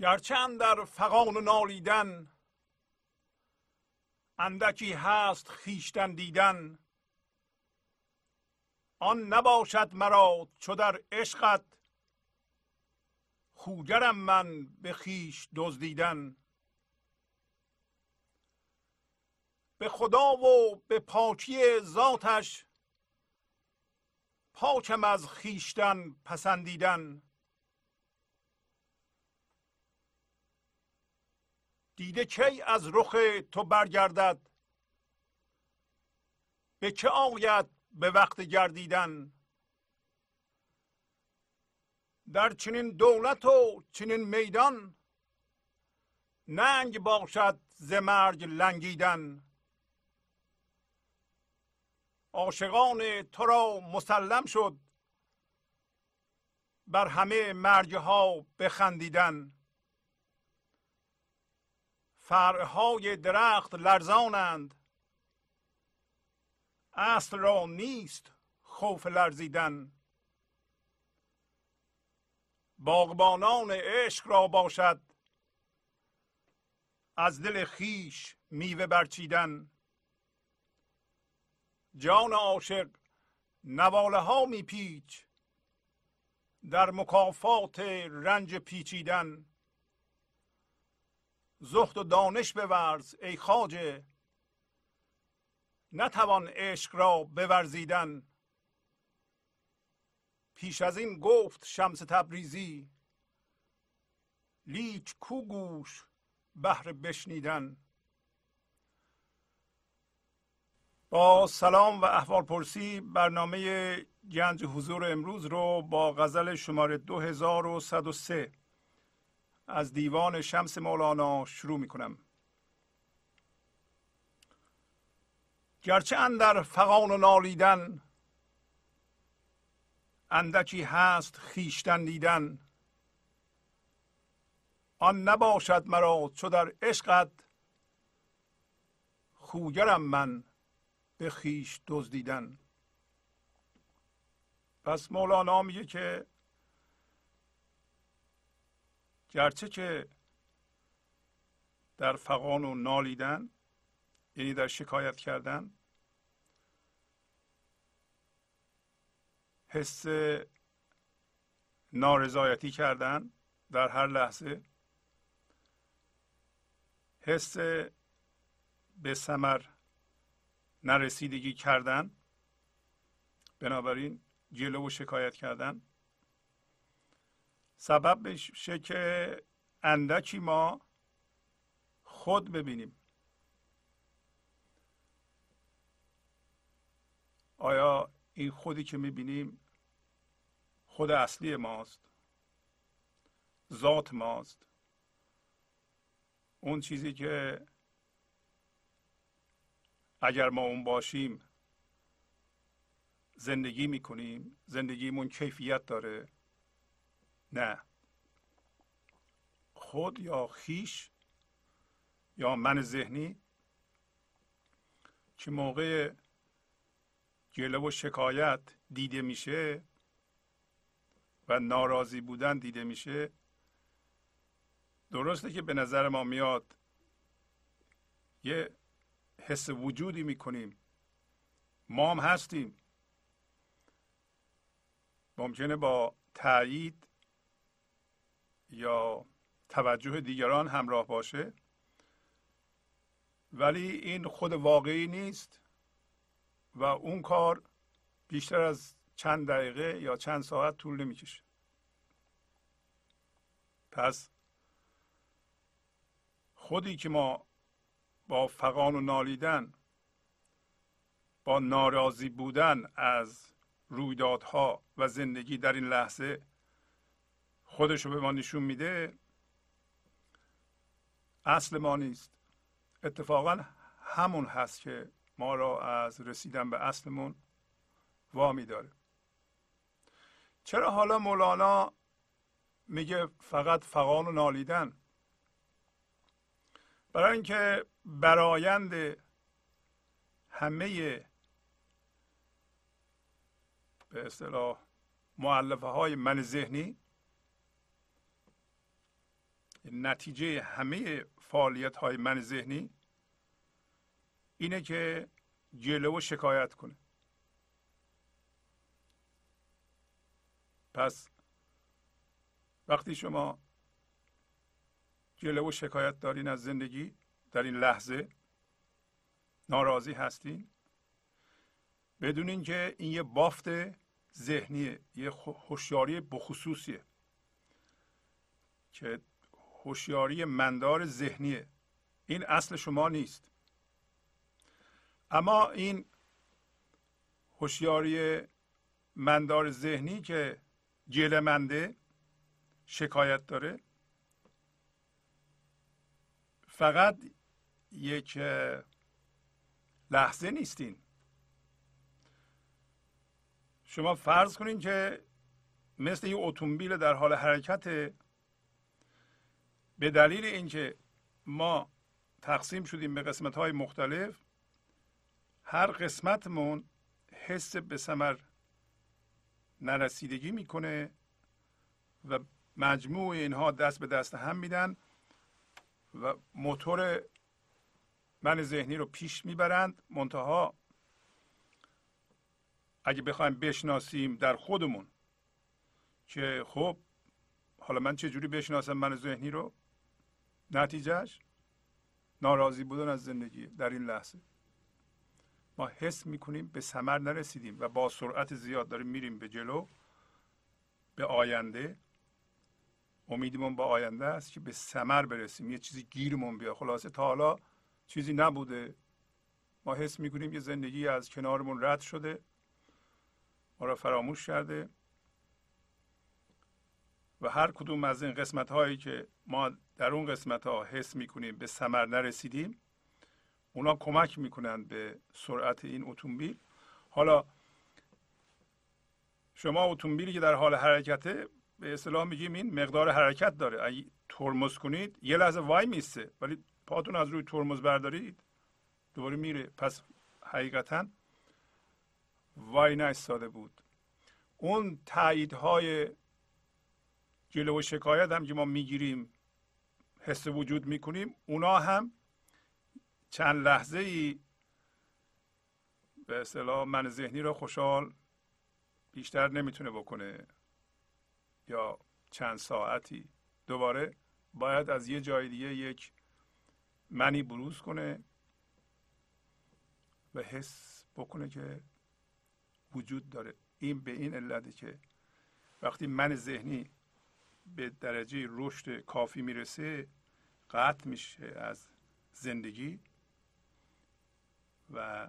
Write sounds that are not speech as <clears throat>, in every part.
گرچه در فقان و نالیدن اندکی هست خیشتن دیدن آن نباشد مرا چو در عشقت خوگرم من به خیش دزدیدن. به خدا و به پاکی ذاتش پاکم از خیشتن پسندیدن. دیده کی از رخ تو برگردد؟ به که آید به وقت گردیدن؟ در چنین دولت و چنین میدان ننگ باشد ز مرگ لنگیدن. عاشقان تو را مسلم شد بر همه مرگ ها بخندیدن. فرعهای درخت لرزانند. اصل را نیست خوف لرزیدن. باغبانان عشق را باشد. از دل خیش میوه برچیدن. جان عاشق نواله ها میپیچ. در مکافات رنج پیچیدن. زهد و دانش بورز ای خاجه نتوان عشق را بورزیدن. پیش از این گفت شمس تبریزی. لیچ کو گوش بهر بشنیدن. با سلام و احوال پرسی برنامه گنج حضور امروز رو با غزل شماره 2103 از دیوان شمس مولانا شروع می کنم گرچه اندر فقان و نالیدن اندکی هست خیشتن دیدن آن نباشد مرا چو در عشقت خوگرم من به خیش دزدیدن. پس مولانا میگه که گرچه که در فقان و نالیدن یعنی در شکایت کردن حس نارضایتی کردن در هر لحظه حس به سمر نرسیدگی کردن بنابراین جلو و شکایت کردن. سبب بشه که اندکی ما خود ببینیم. آیا این خودی که می‌بینیم خود اصلی ماست؟ ذات ماست؟ اون چیزی که اگر ما اون باشیم زندگی می‌کنیم زندگیمون کیفیت داره. نه. خود یا خیش یا من ذهنی؟ که موقع گله و شکایت دیده میشه و ناراضی بودن دیده میشه درسته که به نظر ما میاد یه حس وجودی می‌کنیم. ما هم هستیم. ممکنه با تایید یا توجه دیگران همراه باشه. ولی این خود واقعی نیست و اون کار بیشتر از چند دقیقه یا چند ساعت طول نمی‌کشه. پس خودی که ما با فقان و نالیدن با ناراضی بودن از رویدادها و زندگی در این لحظه خودش رو به ما نشون میده اصل ما نیست. اتفاقا همون هست که ما را از رسیدن به اصلمون وامی داره چرا حالا مولانا میگه فقط فقان و نالیدن؟ برای اینکه برایند همه به اصطلاح معلفه های من ذهنی نتیجه همه فعالیت های من ذهنی اینه که جلو شکایت کنه. پس وقتی شما جلو و شکایت دارین از زندگی در این لحظه ناراضی هستین بدونین که این یه بافت ذهنیه یه هوشیاری بخصوصیه که هوشیاری مندار ذهنیه. این اصل شما نیست. اما این هوشیاری مندار ذهنی که جلمنده شکایت داره فقط یک لحظه نیستین. شما فرض کنین که مثل یه اتومبیل در حال حرکت به دلیل اینکه ما تقسیم شدیم به قسمت های مختلف هر قسمتمون حس به سمر نرسیدگی می‌کنه و مجموع اینها دست به دست هم میدن و موتور من ذهنی رو پیش می‌برند. منتها اگه بخوایم بشناسیم در خودمون که خب حالا من چه جوری بشناسم من ذهنی رو؟ نتیجهش ناراضی بودن از زندگی در این لحظه. ما حس می‌کنیم به سمر نرسیدیم و با سرعت زیاد داریم میریم به جلو به آینده. امیدمون با آینده است که به سمر برسیم. یه چیزی گیرمون بیا خلاصه تا حالا چیزی نبوده. ما حس می‌کنیم یه زندگی از کنارمون رد شده. ما را فراموش کرده. و هر کدوم از این قسمت هایی که ما در اون قسمت ها حس می‌کنیم به سمر نرسیدیم اونا کمک می‌کنند به سرعت این اتومبیل. حالا شما اتومبیلی که در حال حرکته به اصطلاح میگیم این مقدار حرکت داره. اگه ترمز کنید یه لحظه وای میسته ولی پاتون از روی ترمز بردارید دوباره میره. پس حقیقتا وای نایستاده بود. اون تاییدهای جلو شکایت هم که ما می‌گیریم حس وجود می‌کنیم اونا هم چند لحظه ای به اصطلاح من ذهنی رو خوشحال بیشتر نمی‌تونه بکنه یا چند ساعتی. دوباره باید از یه جای دیگه یک منی بروز کنه و حس بکنه که وجود داره. این به این علته که وقتی من ذهنی به درجه رشد کافی می‌رسه قطع میشه از زندگی و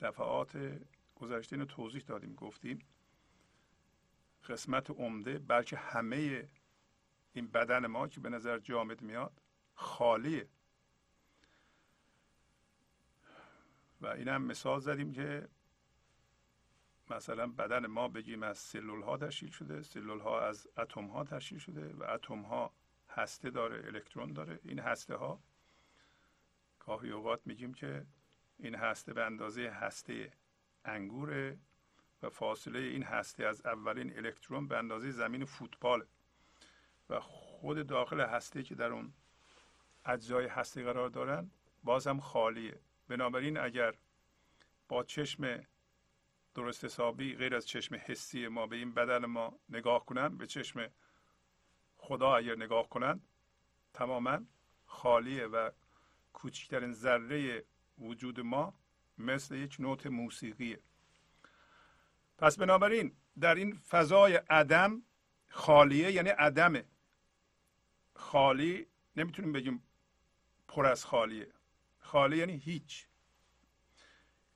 دفعات گذشته اینو توضیح دادیم گفتیم. قسمت عمده بلکه همه این بدن ما که به نظر جامد میاد خالیه و این هم مثال زدیم که مثلا بدن ما بگیم از سلول ها تشکیل شده سلول ها از اتم ها تشکیل شده و اتم ها هسته داره الکترون داره. این هسته ها گاهی اوقات میگیم که این هسته به اندازه هسته انگوره و فاصله این هسته از اولین الکترون به اندازه زمین فوتبال و خود داخل هسته که در اون اجزای هسته قرار دارن باز هم خالیه. بنابراین اگر با چشم درست حسابی غیر از چشم حسی ما به این بدن ما نگاه کنند به چشم خدا اگر نگاه کنند تماما خالیه و کوچکترین ذره وجود ما مثل یک نوت موسیقیه. پس بنابراین در این فضای عدم خالیه یعنی عدمه خالی نمی‌تونیم بگیم پر از خالیه. خالی یعنی هیچ.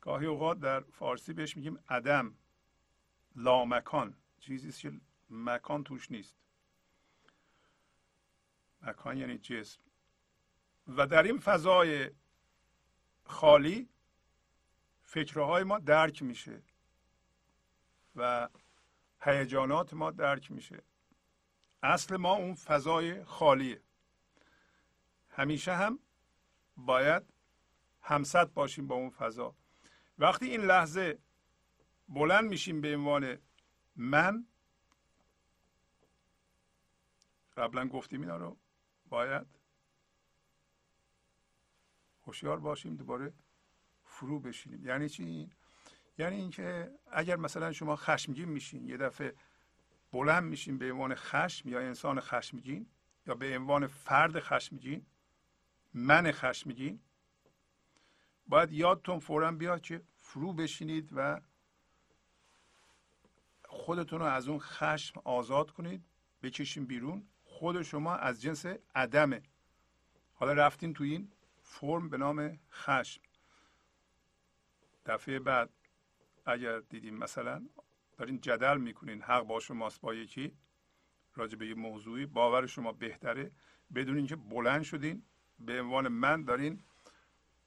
گاهی اوقات در فارسی بهش میگیم عدم لامکان. چیزی که مکان توش نیست. مکان یعنی جسم. و در این فضای خالی فکرهای ما درک میشه و هیجانات ما درک میشه. اصل ما اون فضای خالیه. همیشه هم باید همسط باشیم با اون فضا. وقتی این لحظه بلند میشیم به عنوان من قبلا گفتیم اینا رو باید هوشیار باشیم دوباره فرو بشینیم. یعنی چی؟ یعنی اینکه اگر مثلا شما خشمگین میشین یه دفعه بلند میشین به عنوان خشم یا انسان خشمگین یا به عنوان فرد خشمگین من خشمگین باید یادتون فورا بیاد که فرو بشینید و خودتون رو از اون خشم آزاد کنید بکشین بیرون. خود شما از جنس عدمه. حالا رفتین تو این فرم به نام خشم. دفعه بعد اگر دیدیم مثلا دارین جدل می‌کنین حق با شماست با یکی راجع به یه موضوعی باور شما بهتره. بدون اینکه بلند شدین به عنوان من دارین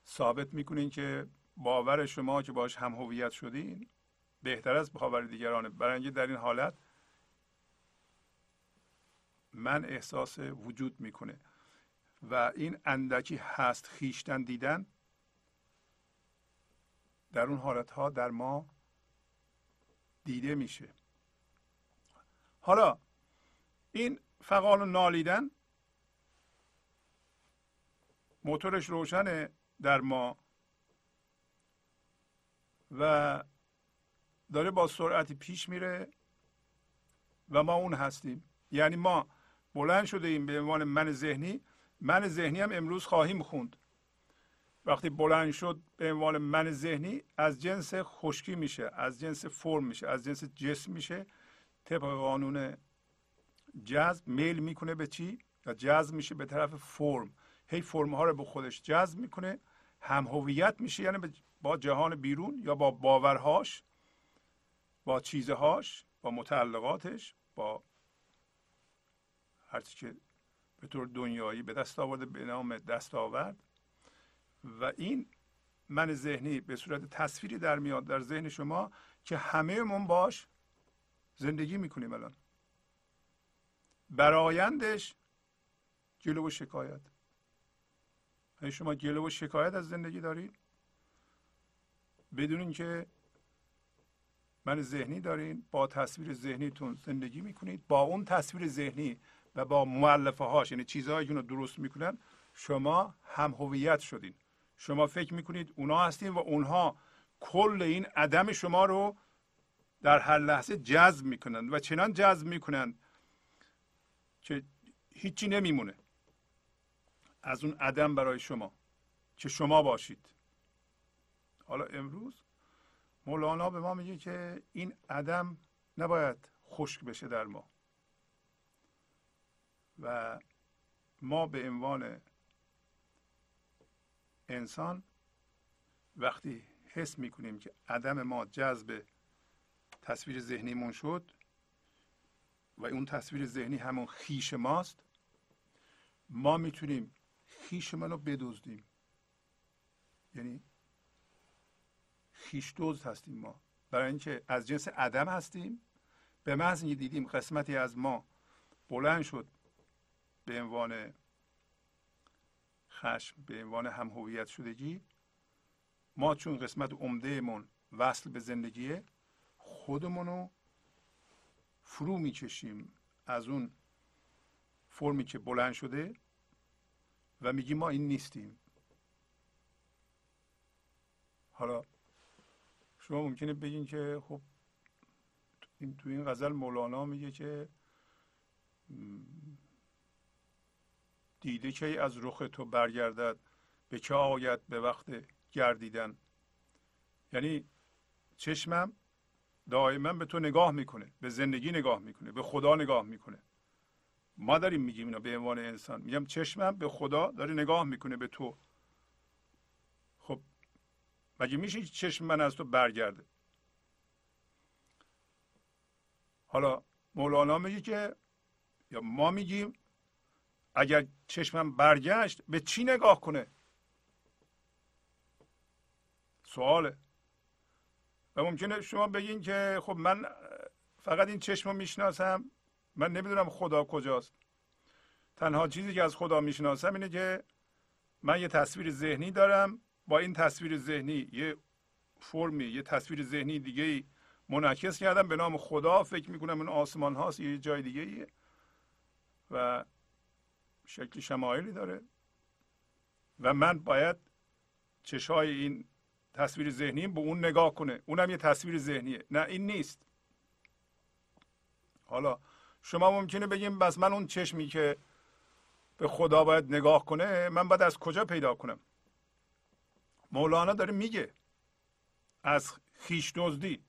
ثابت می‌کنین که باور شما که باش هم هویت شدین بهتر از باور دیگرانه برای در این حالت من احساس وجود می‌کنه. و این اندکی هست خیشتن دیدن در اون حالت ها در ما دیده میشه. حالا این فقال نالیدن موتورش روشنه. در ما. و داره با سرعتی پیش میره و ما اون هستیم. یعنی ما بلند شده ایم به عنوان من ذهنی. من ذهنی هم امروز خواهیم خوند. وقتی بلند شد به عنوان من ذهنی از جنس خشکی میشه از جنس فرم میشه از جنس جسم میشه. طبق قانون جذب میل می‌کنه به چی؟ یا جذب میشه به طرف فرم. هی فرم ها رو به خودش جذب می‌کنه. هم هویت میشه یعنی با جهان بیرون یا با باورهاش با چیزهاش با متعلقاتش با هرچی که به طور دنیایی به دست آورده به نام دستاورد و این من ذهنی به صورت تصویری در میاد در ذهن شما که همه من باش زندگی می‌کنیم الان. برایندش گلو و شکایت. های شما گلو و شکایت از زندگی دارید بدون اینکه من ذهنی دارین با تصویر ذهنیتون زندگی می‌کنید با اون تصویر ذهنی و با معلفه هاش یعنی چیزهایی که درست می‌کنن شما هم هویت شدین. شما فکر می‌کنید اونا هستین و اونها کل این عدم شما رو در هر لحظه جذب می‌کنند و چنان جذب می‌کنند که هیچی نمیمونه. از اون عدم برای شما که شما باشید. حالا امروز مولانا به ما میگه که این عدم نباید خشک بشه در ما. و ما به عنوان انسان وقتی حس می‌کنیم که عدم ما جذب تصویر ذهنیمون شد و اون تصویر ذهنی همون خیش ماست ما می‌تونیم خیش من رو بدزدیم. یعنی خیش دوز هستیم ما. برای اینکه از جنس عدم هستیم. به محض اینکه دیدیم قسمتی از ما بلند شد به عنوان خشم به عنوان هم هویت شدگی ما چون قسمت عمدهمون وصل به زندگیه خودمونو فرو می‌کشیم از اون فرمی که بلند شده و میگیم ما این نیستیم. حالا شما ممکنه بگین که خب این تو این غزل مولانا میگه که دیده که از رخ تو برگردد؟ به چه آید به وقت گردیدن؟ یعنی چشمم دائما به تو نگاه می‌کنه به زندگی نگاه می‌کنه به خدا نگاه می‌کنه. ما داریم میگیم اینا به عنوان انسان. میگم چشمم به خدا داره نگاه می‌کنه به تو. خب مگه میشه چشم من از تو برگرده؟ حالا مولانا میگه که یا ما میگیم اگر چشمم برگشت به چی نگاه کنه؟ سواله. و ممکنه شما بگین که خب من فقط این چشم رو می‌شناسم من نمی‌دونم خدا کجاست. تنها چیزی که از خدا می‌شناسم اینه که من یه تصویر ذهنی دارم. با این تصویر ذهنی یه فرمی یه تصویر ذهنی دیگه ای منعکس کردم. به نام خدا فکر می‌کنم این آسمان هاست یه جای دیگه ایه و شکل شمایلی داره. و من باید چشای این تصویر ذهنی به اون نگاه کنه. اونم یه تصویر ذهنیه. نه این نیست. حالا شما ممکنه بگیم بس من اون چشمی که به خدا باید نگاه کنه من باید از کجا پیدا کنم؟ مولانا داره میگه از خیش دزدی.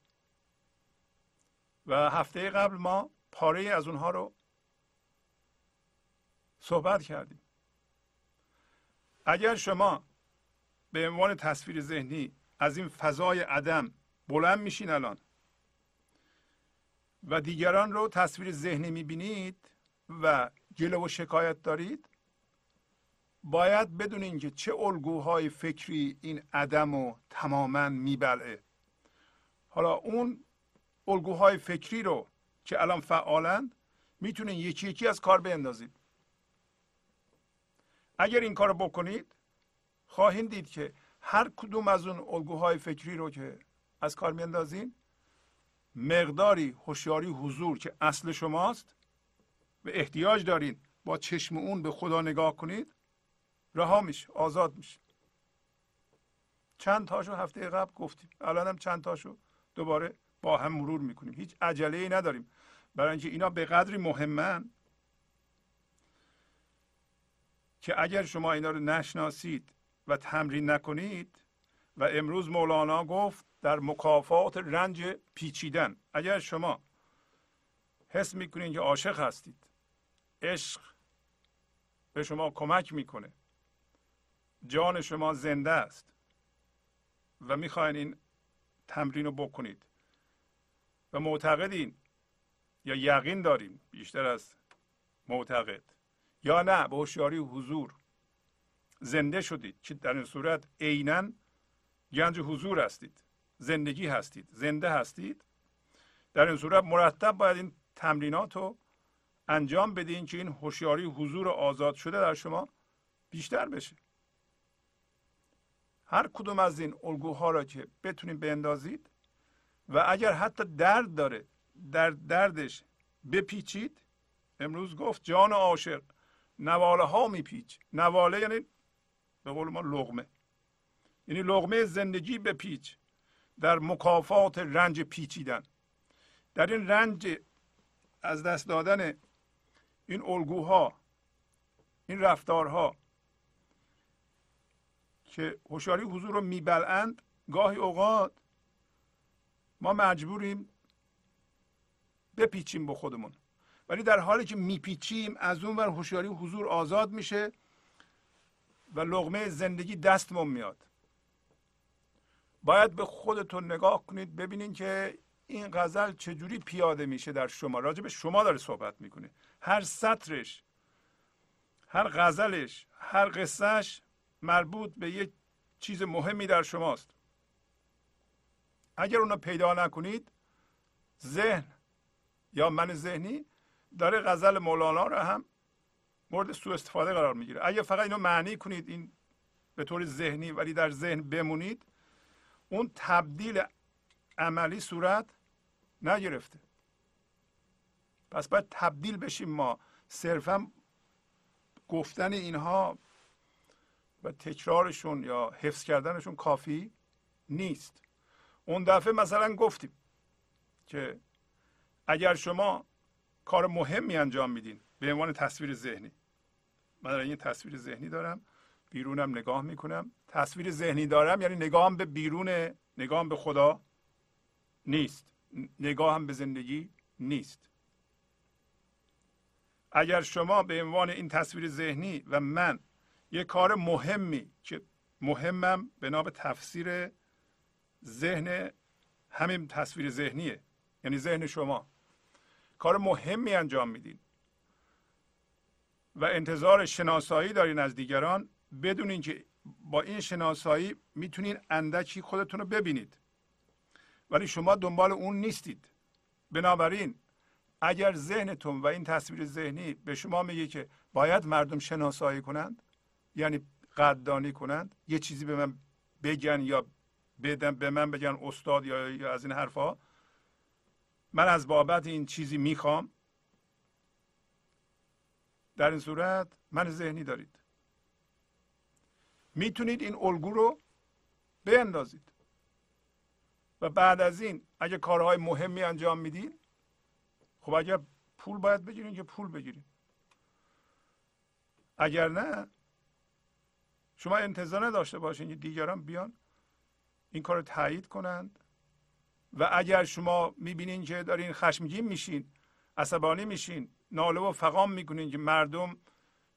و هفته قبل ما پاره از اونها رو صحبت کردیم. اگر شما به عنوان تصویر ذهنی از این فضای عدم بلند میشین الان و دیگران رو تصویر ذهنی می‌بینید و گله و شکایت دارید باید بدونین که چه الگوهای فکری این عدم رو تماما میبلعه. حالا اون الگوهای فکری رو که الان فعالند می‌تونین یکی یکی از کار بیندازید اگر این کار بکنید خواهید دید که هر کدوم از اون الگوهای فکری رو که از کار میاندازین مقداری هوشیاری حضور که اصل شماست و احتیاج دارین با چشم اون به خدا نگاه کنید رها میشه آزاد میشه. چند تاشو هفته قبل گفتیم الان هم چند تاشو دوباره با هم مرور می‌کنیم. هیچ عجله ای نداریم. برای اینکه اینا به قدری مهمن که اگر شما اینا رو نشناسید و تمرین نکنید و امروز مولانا گفت در مکافات رنج پیچیدن. اگر شما حس می‌کنید که عاشق هستید عشق به شما کمک می‌کنه. جان شما زنده است و می‌خواین این تمرین رو بکنید. و معتقدین یا یقین داریم بیشتر از معتقد یا نه به هوشیاری حضور. زنده شدید. که در این صورت عینا گنج حضور هستید. زندگی هستید. زنده هستید. در این صورت مرتب باید این تمرینات رو انجام بدین که این هوشیاری حضور آزاد شده در شما بیشتر بشه. هر کدوم از این الگوها را که بتونید بندازید و اگر حتی درد داره در دردش بپیچید امروز گفت جان عاشق نواله ها میپیچ. نواله یعنی به قول ما لغمه یعنی لغمه زندگی بپیچ در مکافات رنج پیچیدن. در این رنج از دست دادن این الگوها این رفتارها که هوشیاری حضور رو میبلند گاهی اوقات ما مجبوریم بپیچیم به خودمون. ولی در حالی که میپیچیم از اون ور هوشیاری حضور آزاد میشه و لغمه زندگی دستمون میاد. باید به خودتون نگاه کنید ببینید که این غزل چجوری پیاده میشه در شما. راجع به شما داره صحبت می‌کنه. هر سطرش هر غزلش هر قصهش مربوط به یک چیز مهمی در شماست. اگر اونو پیدا نکنید ذهن یا من ذهنی داره غزل مولانا رو هم مورد سوء استفاده قرار می‌گیره. اگر فقط اینو معنی کنید این به طور ذهنی ولی در ذهن بمونید اون تبدیل عملی صورت نگرفته. پس باید تبدیل بشیم ما. صرفا گفتن اینها و تکرارشون یا حفظ کردنشون کافی نیست. اون دفعه مثلا گفتیم که اگر شما کار مهمی انجام میدین به عنوان تصویر ذهنی من این تصویر ذهنی دارم بیرونم نگاه می‌کنم. تصویر ذهنی دارم یعنی نگاهم به بیرون نگاهم به خدا نیست. نگاهم به زندگی نیست. اگر شما به عنوان این تصویر ذهنی و من یه کار مهمی که مهمم به نام تفسیر ذهن همین تصویر ذهنیه یعنی ذهن شما کار مهمی انجام میدین و انتظار شناسایی دارین از دیگران بدونین که با این شناسایی می‌تونین اندکی خودتون رو ببینید. ولی شما دنبال اون نیستید. بنابراین اگر ذهنتون و این تصویر ذهنی به شما میگه که باید مردم شناسایی کنند یعنی قدردانی کنند یه چیزی به من بگن یا بدن به من بگن استاد یا, یا از این حرفها من از بابت این چیزی می‌خوام. در این صورت من ذهنی دارید. می‌تونید این الگو رو بیندازید. و بعد از این اگه کارهای مهمی انجام میدین خب اگر پول باید بگیرین که پول بگیرین اگر نه شما انتظار نداشته باشین که دیگران بیان این کار رو تایید کنند. و اگر شما می‌بینین که دارین خشمگین میشین عصبانی میشین ناله و فقام می‌کنین که مردم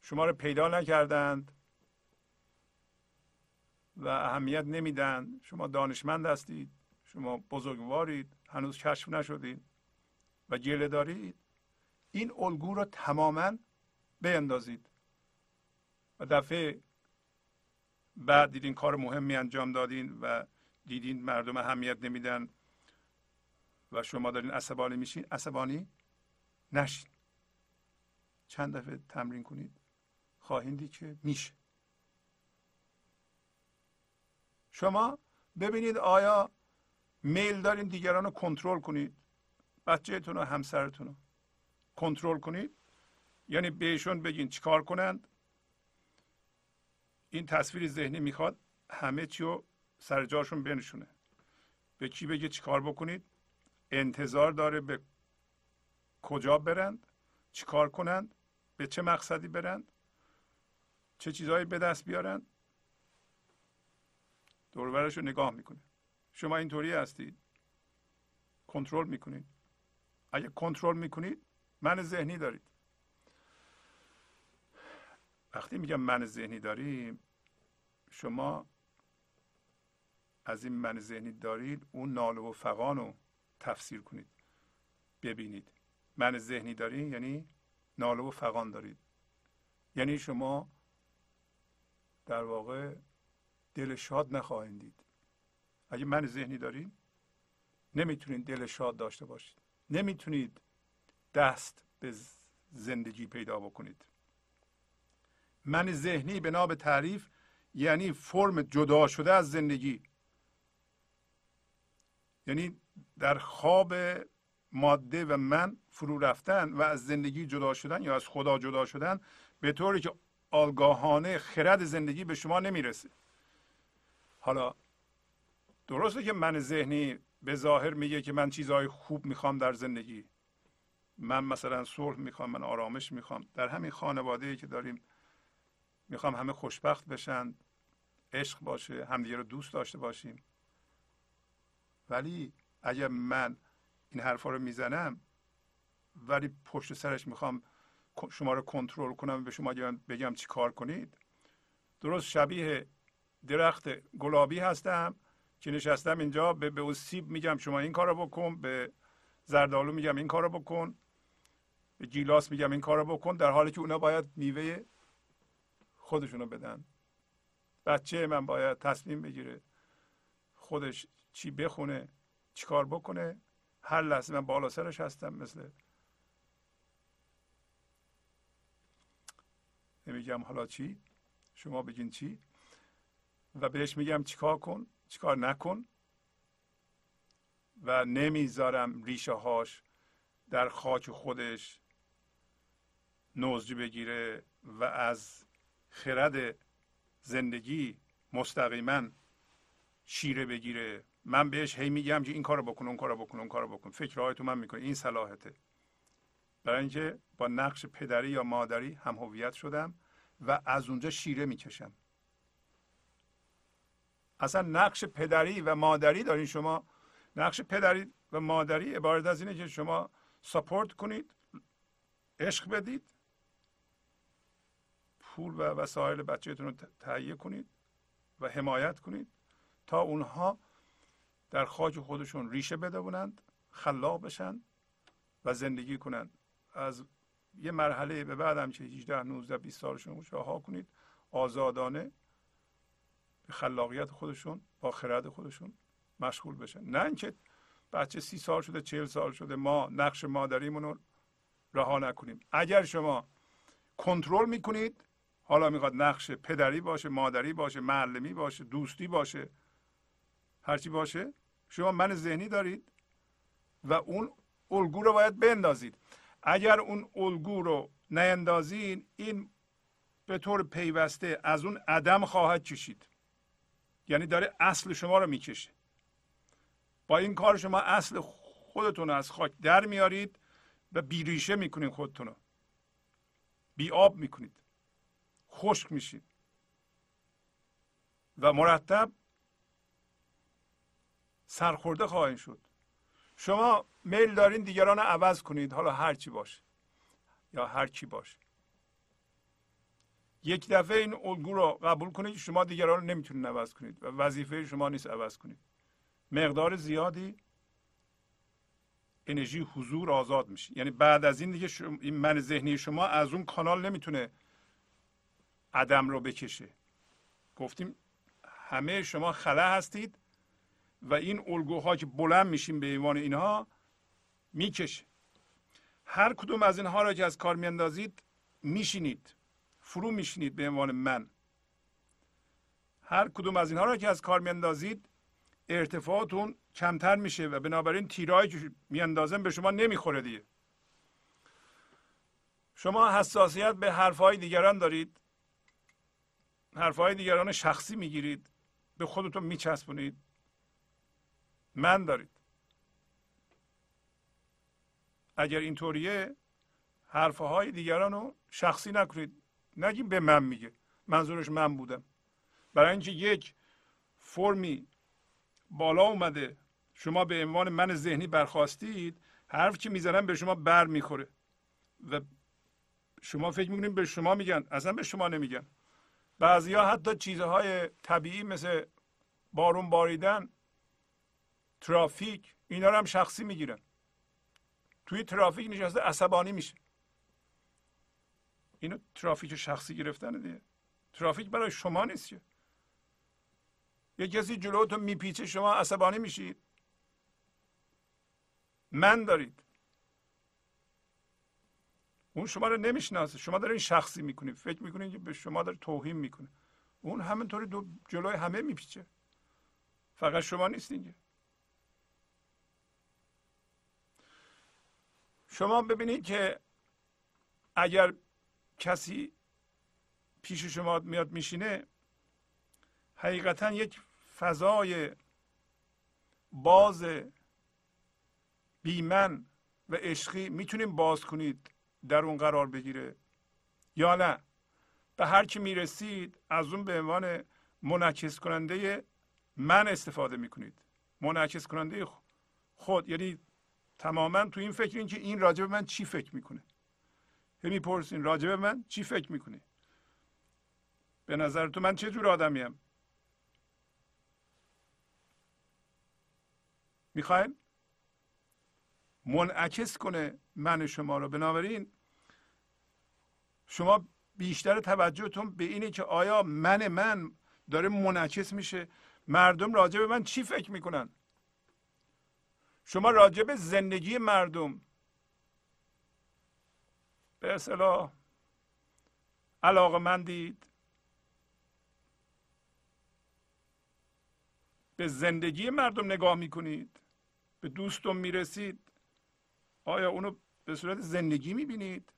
شما رو پیدا نکردند و اهمیت نمیدن. شما دانشمند هستید. شما بزرگوارید. هنوز کشف نشدید. و گله دارید. این الگو رو تماما بیندازید. و دفعه بعد دیدین کار مهمی انجام دادین و دیدین مردم اهمیت نمیدن و شما دارین عصبانی میشین عصبانی نشین. چند دفعه تمرین کنید. خواهید دید که میشه. شما ببینید آیا میل دارین دیگران رو کنترل کنید؟ بچهتون و همسرتون رو کنترل کنید؟ یعنی بهشون بگین چیکار کنند؟ این تصویر ذهنی می‌خواد همه چی رو سر جاشون بنشونه. به کی بگه چیکار بکنید؟ انتظار داره به کجا برند؟ چیکار کنند؟ به چه مقصدی برند؟ چه چیزهایی به دست بیارند؟ دوربرش رو نگاه می‌کنه. شما اینطوری هستید کنترل می‌کنید. اگه کنترل می‌کنید من ذهنی دارید. وقتی میگم من ذهنی داریم شما از این من ذهنی دارید اون ناله و فقان رو تفسیر کنید. ببینید. من ذهنی دارید یعنی ناله و فقان دارید. یعنی شما در واقع دل شاد نخواهید دید. اگه من ذهنی دارید نمی‌تونید دل شاد داشته باشید. نمی‌تونید دست به زندگی پیدا بکنید. من ذهنی بنا به تعریف یعنی فرم جدا شده از زندگی. یعنی در خواب ماده و من فرو رفتن و از زندگی جدا شدن یا از خدا جدا شدن به طوری که آگاهانه خرد زندگی به شما نمی‌رسه. حالا درسته که من ذهنی به ظاهر میگه که من چیزهای خوب می‌خوام در زندگی. من مثلا صلح می‌خوام من آرامش می‌خوام. در همین خانواده ای که داریم می‌خوام همه خوشبخت بشن عشق باشه همدیگه رو دوست داشته باشیم. ولی اگر من این حرفا رو می‌زنم ولی پشت سرش می‌خوام شما رو کنترل کنم و به شما بگم چی کار کنید درست شبیه درخت گلابی هستم که نشستم اینجا. به, به سیب میگم شما این کار رو بکن. به زردالو میگم این کار رو بکن. به گیلاس میگم این کار رو بکن. در حالی که اونا باید میوه خودشونو بدن. بچه من باید تصمیم بگیره خودش چی بخونه چی کار بکنه. هر لحظه من بالا سرش هستم مثل نمیگم حالا چی؟ شما بگین چی؟ و بهش میگم چیکار کن چیکار نکن و نمی‌ذارم ریشه هاش در خاک خودش نوزجی بگیره و از خرد زندگی مستقیما شیره بگیره. من بهش هی میگم که این کارو بکن اون کارو بکن اون کارو بکن. فکرهای تو من می‌کنه این صلاحته. برای اینکه با نقش پدری یا مادری هم هویت شدم و از اونجا شیره می‌کشم. اصلا نقش پدری و مادری دارین شما. نقش پدری و مادری عبارت از اینه که شما ساپورت کنید عشق بدید پول و وسایل بچهتون رو تهیه کنید و حمایت کنید تا اونها در خاک خودشون ریشه بدونند خلاق بشن و زندگی کنند. از یه مرحله به بعد هم که 18 19 20 سالشون رها کنید آزادانه خلاقیت خودشون با خرد خودشون مشغول بشن. نه اینکه بچه سی سال شده چهل سال شده ما نقش مادریمون رو رها نکنیم. اگر شما کنترل می‌کنید حالا می‌خواد نقش پدری باشه مادری باشه معلمی باشه دوستی باشه هرچی باشه شما من ذهنی دارید و اون الگو رو باید بندازید. اگر اون الگو رو نیندازین این به طور پیوسته از اون عدم خواهد کشید یعنی داره اصل شما رو می‌کشه. با این کار شما اصل خودتون رو از خاک در میارید و بیریشه می‌کنید خودتون رو. بی آب می‌کنید. خشک میشید. و مرتب سرخورده خواهید شد. شما میل دارین دیگران رو عوض کنید. حالا هر چی باشه. یا هر کی باشه. یک دفعه این الگو رو قبول کنید شما دیگران رو نمی‌تونید عوض کنید و وظیفه شما نیست عوض کنید. مقدار زیادی انرژی حضور آزاد میشه. یعنی بعد از این دیگه این من ذهنی شما از اون کانال نمی‌تونه عدم رو بکشه. گفتیم همه شما خلا هستید و این الگوها که بلند میشیم به ایمان اینها می‌کشه. هر کدوم از اینها را که از کار میاندازید میشینید. فرو میشینید به عنوان من. هر کدوم از اینها را که از کار میاندازید ارتفاعتون کمتر میشه و بنابراین تیرایی که میاندازن به شما نمی‌خوره دیگه. شما حساسیت به حرفهای دیگران دارید. حرفهای دیگران شخصی می‌گیرید. به خودتون میچسبونید. من دارید. اگر اینطوریه حرفهای دیگران رو شخصی نکنید. نگیم به من میگه. منظورش من بودم برای اینکه یک فرمی بالا اومده شما به عنوان من ذهنی برخواستید حرف که می‌زنن به شما بر می‌خوره. و شما فکر می‌کنید به شما میگن اصلا به شما نمیگن. بعضیا حتی چیزهای طبیعی مثل بارون باریدن ترافیک اینا رو هم شخصی می‌گیرن. توی ترافیک نشسته عصبانی میشه. اینو ترافیک شخصی گرفتن دیگه. ترافیک برای شما نیست که. یه کسی جلوتون میپیچه شما عصبانی میشید من دارید. اون شما رو نمی‌شناسه. شما دارین شخصی می‌کنید. فکر می‌کنید که به شما داره توهین می‌کنه. اون همینطوری دو جلوی همه میپیچه. فقط شما نیستین شما ببینید که اگر کسی پیش شما میاد میشینه حقیقتا یک فضای باز بیمن و عشقی می‌تونیم باز کنید در اون قرار بگیره یا نه؟ به هر کی می‌رسید از اون به عنوان منعکس کننده من استفاده می‌کنید. منعکس کننده خود یعنی تماما تو این فکر این که این راجب من چی فکر می‌کنه؟ می‌پرسین راجب من چی فکر می‌کنه به نظر تو من چه جور آدمیم؟ می‌خواین؟ منعکس کنه من شما رو. بنابراین شما بیشتر توجهتون به اینه که آیا من من داره منعکس میشه؟ مردم راجع به من چی فکر می‌کنن؟ شما راجع به زندگی مردم به اصطلاح علاقه مندید به زندگی مردم نگاه می‌کنید به دوستم می‌رسید آیا اونو به صورت زندگی می‌بینید؟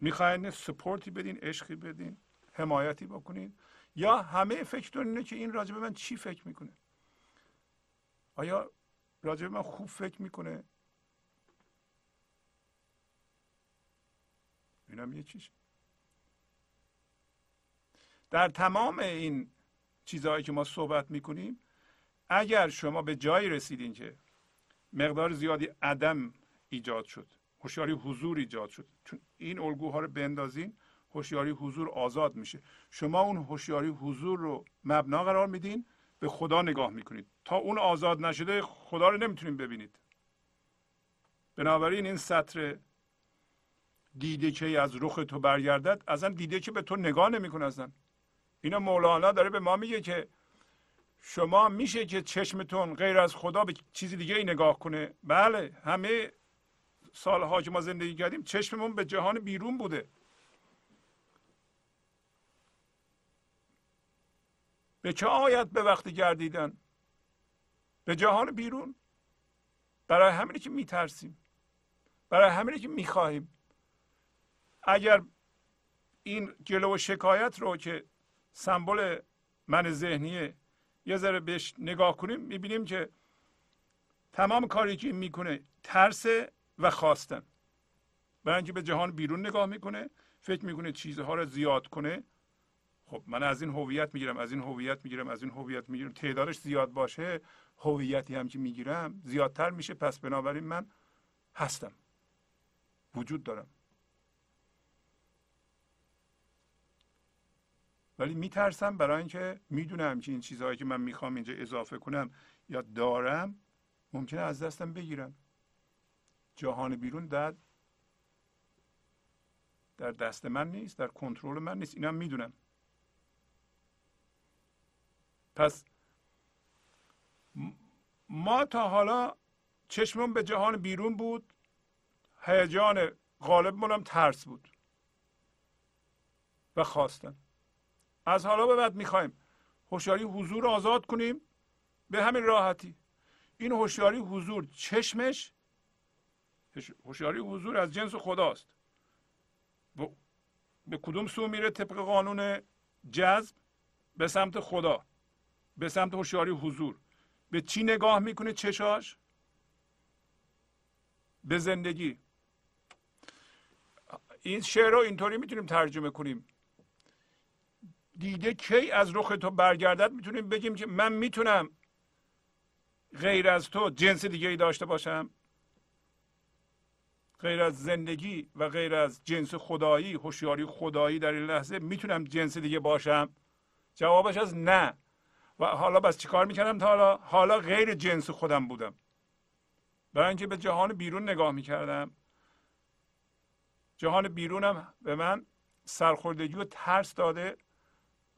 می‌خواین سپورتی بدین عشقی بدین حمایتی بکنید یا همه فکرتون اینه که این راجبه من چی فکر می‌کنه؟ آیا راجبه من خوب فکر می‌کنه؟ اینم یه چیز. در تمام این چیزهایی که ما صحبت می‌کنیم اگر شما به جایی رسیدین که مقدار زیادی عدم ایجاد شد هوشیاری حضور ایجاد شد چون این الگوها رو بندازین هوشیاری حضور آزاد میشه. شما اون هوشیاری حضور رو مبنا قرار میدین به خدا نگاه می‌کنید. تا اون آزاد نشده خدا رو نمی‌تونید ببینید. بنابراین این سطر دیده که از رخ تو برگردد اصلا دیده که به تو نگاه نمی‌کنه اصلا اینا مولانا داره به ما میگه که شما میشه که چشمتون غیر از خدا به چیزی دیگه ای نگاه کنه. بله همه سالها که ما زندگی کردیم چشممون به جهان بیرون بوده. به چه آیت به وقت گردیدن؟ به جهان بیرون؟ برای همینی که میترسیم. برای همینی که می‌خواهیم. اگر این گلو و شکایت رو که سمبل من ذهنیه یه ذره بهش نگاه کنیم می‌بینیم که تمام کاری که می‌کنه ترس و خواستن. برای اینکه به جهان بیرون نگاه می‌کنه فکر می‌کنه چیزها رو زیاد کنه. خب من از این هویت می‌گیرم از این هویت می‌گیرم از این هویت می‌گیرم. تعدادش زیاد باشه هویتی هم که می‌گیرم زیادتر میشه. پس بنابراین من هستم. وجود دارم. ولی میترسم برای اینکه می‌دونم که این چیزهایی که من می‌خوام اینجا اضافه کنم یا دارم ممکنه از دستم بگیرم جهان بیرون در در دست من نیست در کنترل من نیست. اینم می‌دونم. پس ما تا حالا چشمون به جهان بیرون بود هیجان غالب هم ترس بود و خواستن از حالا به بعد می‌خوایم هوشیاری حضور آزاد کنیم. به همین راحتی. این هوشیاری حضور چشمش هوشیاری حضور از جنس خداست. به کدوم سو میره طبق قانون جذب؟ به سمت خدا. به سمت هوشیاری حضور. به چی نگاه می‌کنه چشاش؟ به زندگی. این شعر رو اینطوری می‌تونیم ترجمه کنیم. دیده کی از رخ تو برگردد؟ می‌تونیم بگیم که من می‌تونم غیر از تو جنس دیگه ای داشته باشم. غیر از زندگی و غیر از جنس خدایی هوشیاری خدایی در این لحظه می‌تونم جنس دیگه باشم؟ جوابش از نه. و حالا بس چیکار می‌کردم تا حالا؟ حالا غیر جنس خودم بودم. برای اینکه به جهان بیرون نگاه می‌کردم. جهان بیرونم به من سرخوردگی و ترس داده.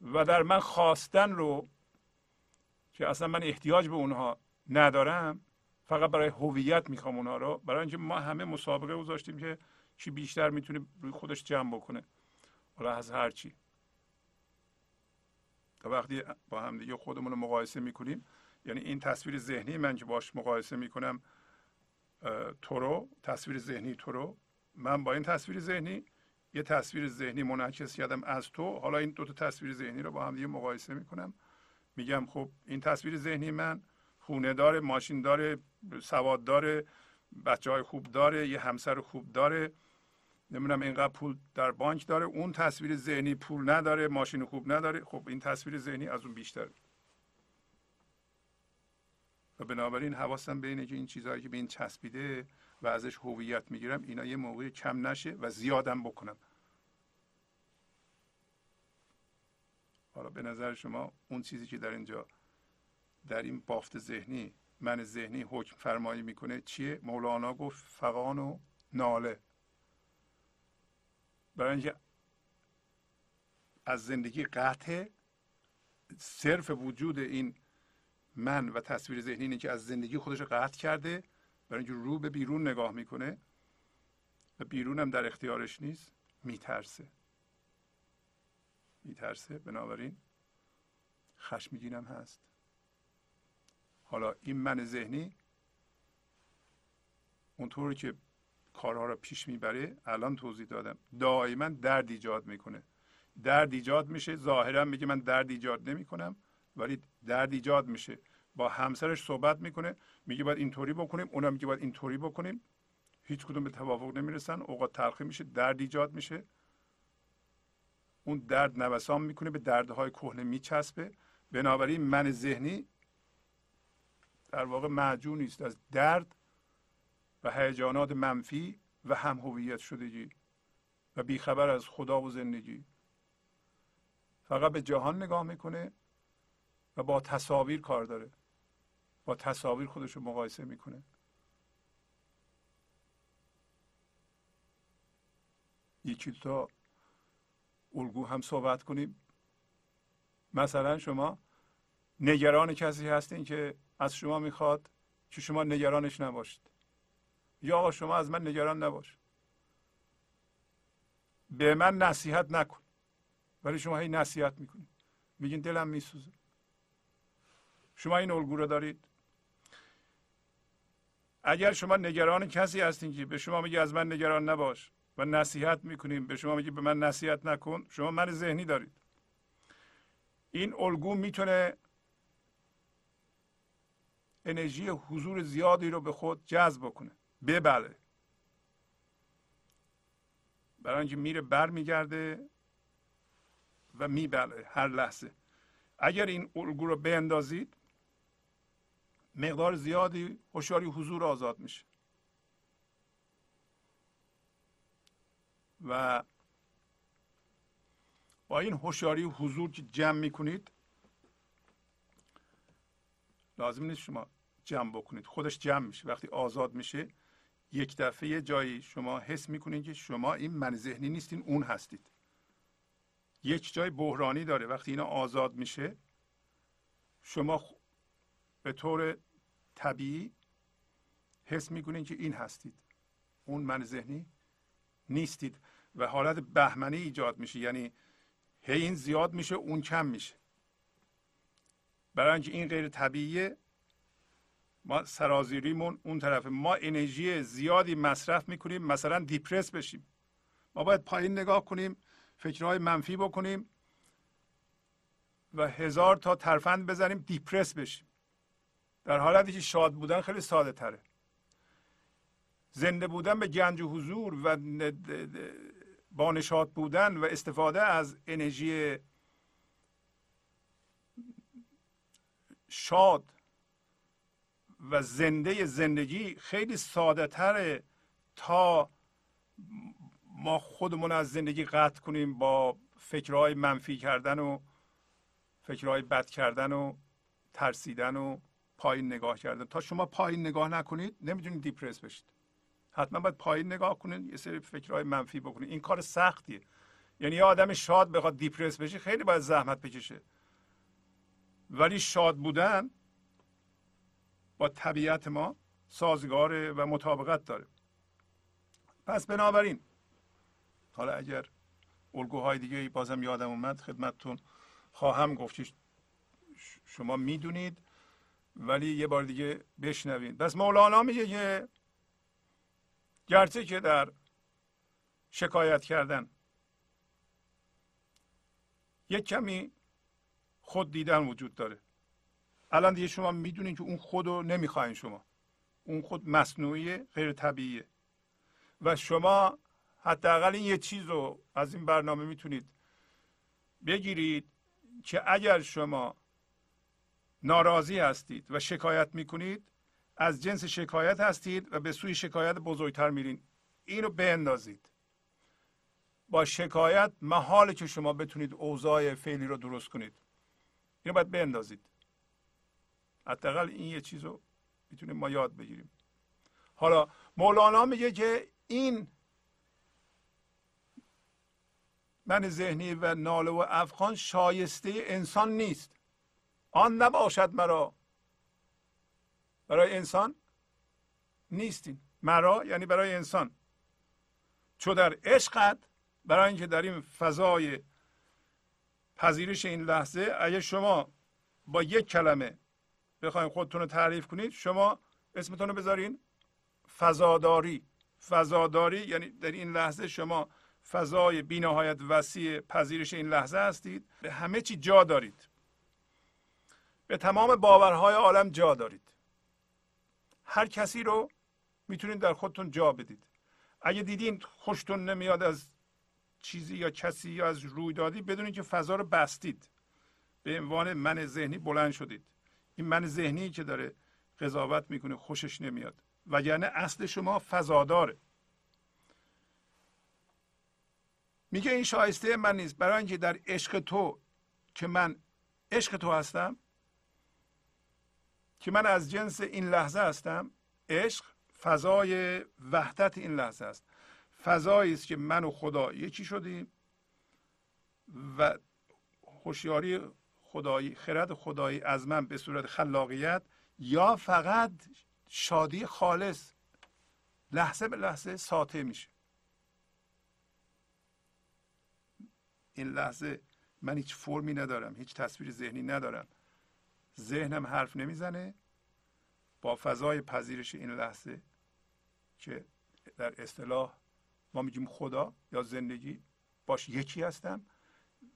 و در من خواستن رو که اصلا من احتیاج به اونها ندارم فقط برای هویت می‌خوام اونها رو برای اینکه ما همه مسابقه گذاشتیم که چی بیشتر می‌تونه روی خودش جمع بکنه. حالا از هر چی. تا وقتی با هم دیگه خودمون رو مقایسه می‌کنیم یعنی این تصویر ذهنی من که باش مقایسه می‌کنم تو رو تصویر ذهنی تو رو من با این تصویر ذهنی یه تصویر ذهنی منعکس کردم از تو. حالا این دو تا تصویر ذهنی رو با هم دیگه مقایسه می‌کنم. میگم خب این تصویر ذهنی من خونه داره ماشین داره سواد داره بچه های خوب داره یه همسر خوب داره. نمی‌دونم اینقدر پول در بانک داره. اون تصویر ذهنی پول نداره ماشین خوب نداره. خب این تصویر ذهنی از اون بیشتر. و بنابراین حواسم به اینه که این چیزهایی که به این چسبیده و ازش هویت می‌گیرم اینا یه موقعی کم نشه و زیادم بکنم. حالا به نظر شما اون چیزی که در اینجا در این بافت ذهنی من ذهنی حکم فرمایی می‌کنه چیه؟ مولانا گفت فقان و ناله. برای اینکه از زندگی قطع صرف وجود این من و تصویر ذهنی اینه که از زندگی خودش قطع کرده برای اینکه رو به بیرون نگاه می‌کنه و بیرون هم در اختیارش نیست میترسه. میترسه. بنابراین خشمگینم هست. حالا این من ذهنی اونطور که کارها رو پیش می‌بره الان توضیح دادم. دائما درد ایجاد می‌کنه. درد ایجاد میشه ظاهرا میگه من درد ایجاد نمی‌کنم ولی درد ایجاد میشه. با همسرش صحبت می‌کنه میگه باید اینطوری بکنیم اونا میگه باید اینطوری بکنیم. هیچ کدوم به توافق نمی‌رسن اوقات تلخی میشه درد ایجاد میشه. اون درد نوسان می‌کنه به دردهای کهنه میچسبه. بنابراین من ذهنی در واقع معجونی است از درد و هیجانات منفی و هم هویت شدگی و بیخبر از خدا و زندگی. فقط به جهان نگاه می‌کنه و با تصاویر کار داره. با تصاویر خودش رو مقایسه می‌کنه. یکی تا الگو هم صحبت کنیم. مثلا شما نگران کسی هستین که از شما می‌خواد که شما نگرانش نباشید. یا آقا شما از من نگران نباش. به من نصیحت نکن. ولی شما هی نصیحت می‌کنید میگین دلم میسوزه. شما این الگو رو دارید؟ اگر شما نگران کسی هستین که به شما میگه از من نگران نباش و نصیحت می‌کنیم به شما میگه به من نصیحت نکن شما من ذهنی دارید. این الگو می‌تونه انرژی حضور زیادی رو به خود جذب کنه ببله. برای اینکه میره بر میگرده و میبله هر لحظه. اگر این الگو رو بیندازید مقدار زیادی هوشیاری حضور آزاد میشه. و با این هوشیاری حضور که جمع می‌کنید لازم نیست شما جمع بکنید. خودش جمع میشه. وقتی آزاد میشه یک دفعه جایی شما حس می‌کنید که شما این من ذهنی نیستین اون هستید. یک جای بحرانی داره. وقتی اینا آزاد میشه شما به طور طبیعی حس می‌کنید که این هستید. اون من ذهنی نیستید و حالت بهمنی ایجاد میشه. یعنی هی این زیاد میشه اون کم میشه. برای اینکه این غیر طبیعیه ما سرازیریمون اون طرف ما انرژی زیادی مصرف می‌کنیم مثلا دیپرس بشیم. ما باید پایین نگاه کنیم فکرهای منفی بکنیم و هزار تا ترفند بزنیم دیپرس بشیم. در حالتی که شاد بودن خیلی ساده تره. زنده بودن به گنج و حضور و با نشاط بودن و استفاده از انرژی شاد و زنده زندگی خیلی ساده تره تا ما خودمون از زندگی قطع کنیم با فکرهای منفی کردن و فکرهای بد کردن و ترسیدن و پایین نگاه کردن. تا شما پایین نگاه نکنید نمی‌تونید دیپرس بشید. حتما باید پایین نگاه کنید یه سری فکرهای منفی بکنید. این کار سختیه. یعنی یه آدم شاد بخواد دیپرس بشه خیلی باید زحمت بکشه. ولی شاد بودن با طبیعت ما سازگاره و مطابقت داره. پس بنابراین حالا اگر الگوهای دیگه بازم یادم اومد خدمتتون خواهم گفت. شما می‌دونید ولی یه بار دیگه بشنوید پس مولانا میگه که گرچه که در شکایت کردن یک کمی خود دیدن وجود داره. الان دیگه شما می‌دونید که اون خود رو نمی‌خواین شما. اون خود مصنوعی غیر طبیعیه. و شما حداقل این یه چیز رو از این برنامه می‌تونید بگیرید که اگر شما ناراضی هستید و شکایت می‌کنید از جنس شکایت هستید و به سوی شکایت بزرگتر میرین. اینو بندازید. با شکایت محاله که شما بتونید اوضاع فعلی رو درست کنید. اینو باید بندازید. حداقل این یه چیز رو می‌تونیم ما یاد بگیریم. حالا مولانا میگه که این من ذهنی و ناله و افغان شایسته انسان نیست. آن نباشد مرا. برای انسان نیستین مرا یعنی برای انسان. چو در عشقت برای اینکه در این فضای پذیرش این لحظه اگه شما با یک کلمه بخوایم خودتون رو تعریف کنید شما اسمتون رو بذارین فضاداری. فضاداری یعنی در این لحظه شما فضای بینهایت وسیع پذیرش این لحظه هستید. به همه چی جا دارید. به تمام باورهای عالم جا دارید. هر کسی رو می‌تونید در خودتون جا بدید. اگه دیدین خوشتون نمیاد از چیزی یا کسی یا از رویدادی بدونید که فضا رو بستید. به عنوان من ذهنی بلند شدید. این من ذهنی که داره قضاوت می‌کنه خوشش نمیاد. وگرنه اصل شما فضاداره. میگه این شایسته من نیست. برای اینکه در عشق تو که من عشق تو هستم که من از جنس این لحظه هستم عشق فضای وحدت این لحظه است. فضایی است که من و خدا یکی شدیم و هوشیاری خدایی خرد خدایی از من به صورت خلاقیت یا فقط شادی خالص لحظه به لحظه ساطع میشه. این لحظه من هیچ فرمی ندارم هیچ تصویر ذهنی ندارم. ذهنم حرف نمی‌زنه با فضای پذیرش این لحظه که در اصطلاح ما میگیم خدا یا زندگی باش یکی هستم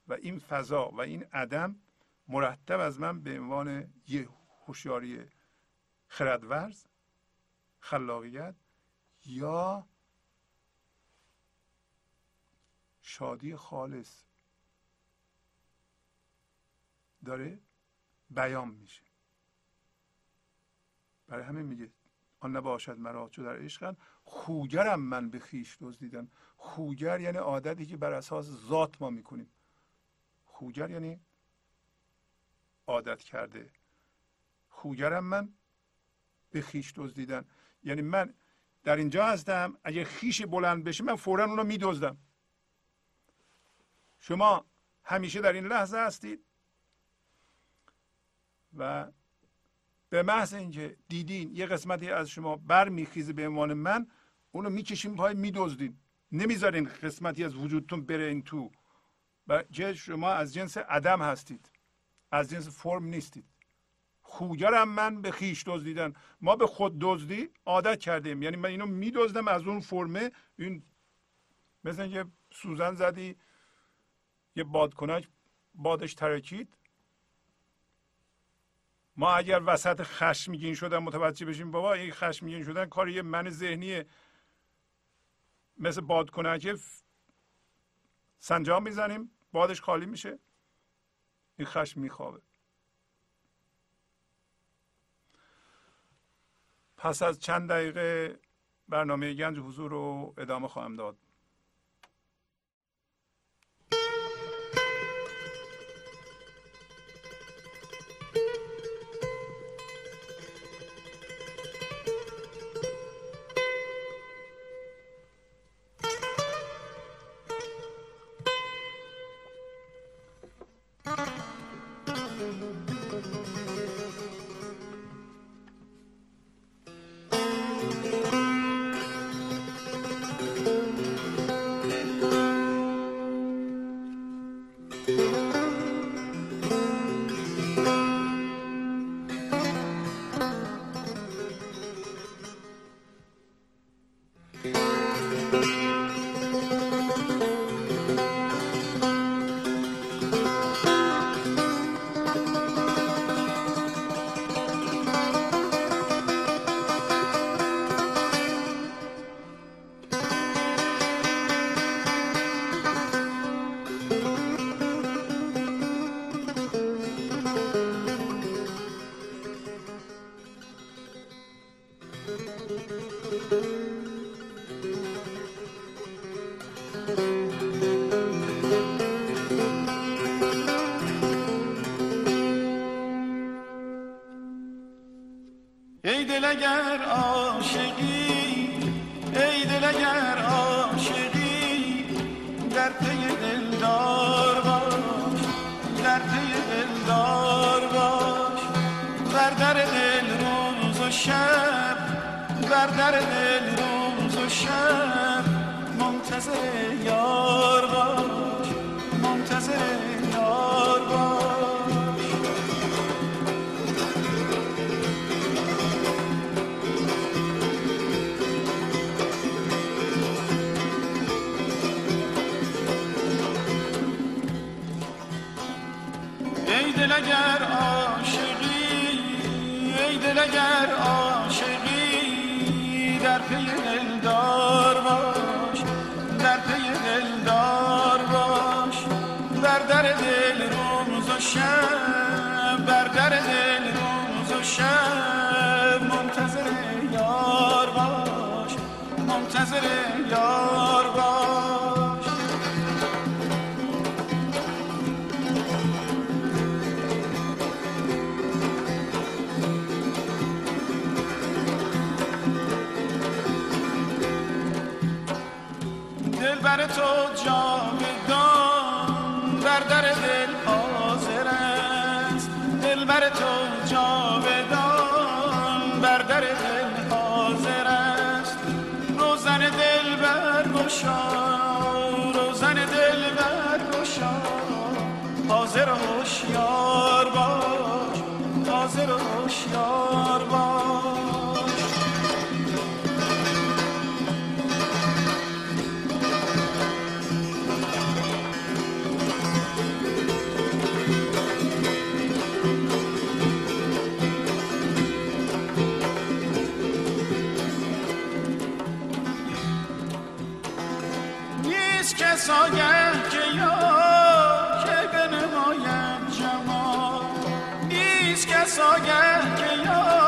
و این فضا و این عدم مرتب از من به عنوان یه هوشیاری خردورز خلاقیت یا شادی خالص. داره؟ بیان میشه. برای همین میگه آن نباشد مرا چو در عشقن خوگرم من به خیش دزدیدم. خوگر یعنی عادتی که بر اساس ذات ما می‌کنیم. خوگر یعنی عادت کرده. خوگرم من به خیش دزدیدن. یعنی من در اینجا هستم اگه خیش بلند بشه من فورا اونو میدزدم. شما همیشه در این لحظه هستید و به محض اینکه دیدین یه قسمتی از شما بر میخیزه به عنوان من اونو می‌کشین پای میدزدین. نمی‌ذارین قسمتی از وجودتون بره این تو. و شما از جنس عدم هستید. از جنس فرم نیستید. خوگرم من به خیش دزدیدن. ما به خود دزدی عادت کردیم. یعنی من اینو میدزدم از اون فرمه. این مثل اینکه سوزن زدی یه بادکنک بادش ترکید. ما اگر وسط خشمگین شدن متوجه بشیم بابا این خشمگین شدن کار یه من ذهنی مثل بادکنک سنجام می‌زنیم بادش خالی میشه. این خشم میخوابه. پس از چند دقیقه برنامه گنج حضور رو ادامه خواهم داد. گر آ دل بر تو جاودان بر در دل حاضر است دل بر تو جاودان Azeroş yar baş Azeroş yar baş. Biz kes o gel. ساگر که یا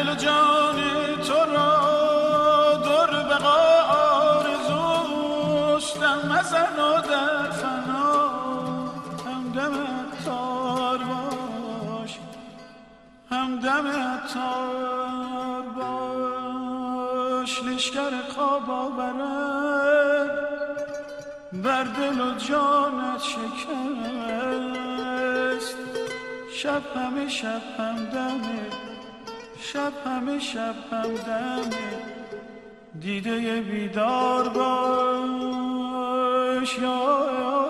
دل و جان تو را در بقا آرزوست دم مزن و در فنا همدم تار باش. همدم تار باش. لشکر خواب آورد. بر دل و جانت شکست. شب همه شب شب همه شب هم دمه. دیده بیدار باش. یا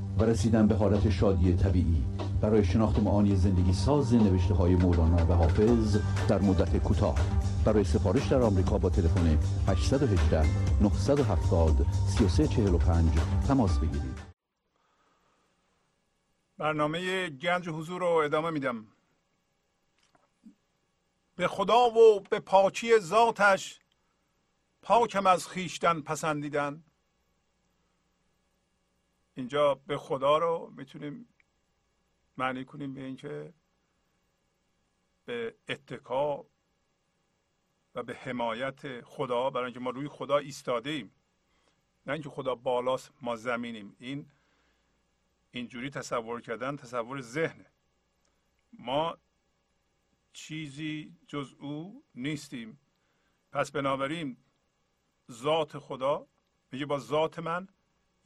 و رسیدن به حالت شادی طبیعی. برای شناخت معانی زندگی ساز نوشته های مولانا و حافظ در مدت کوتاه. برای سفارش در آمریکا با تلفن 818 970 3345 تماس بگیرید. برنامه گنج حضور رو ادامه میدم. به خدا و به پاکی ذاتش پاکم از خیشتن پسندیدن. اینجا به خدا رو می‌تونیم معنی کنیم به اینکه به اتکا و به حمایت خدا برای اینکه ما روی خدا ایستاده ایم نه اینکه خدا بالاست ما زمینیم. این اینجوری تصور کردن تصور ذهنه. ما چیزی جز او نیستیم. پس بنابراین ذات خدا میگه با ذات من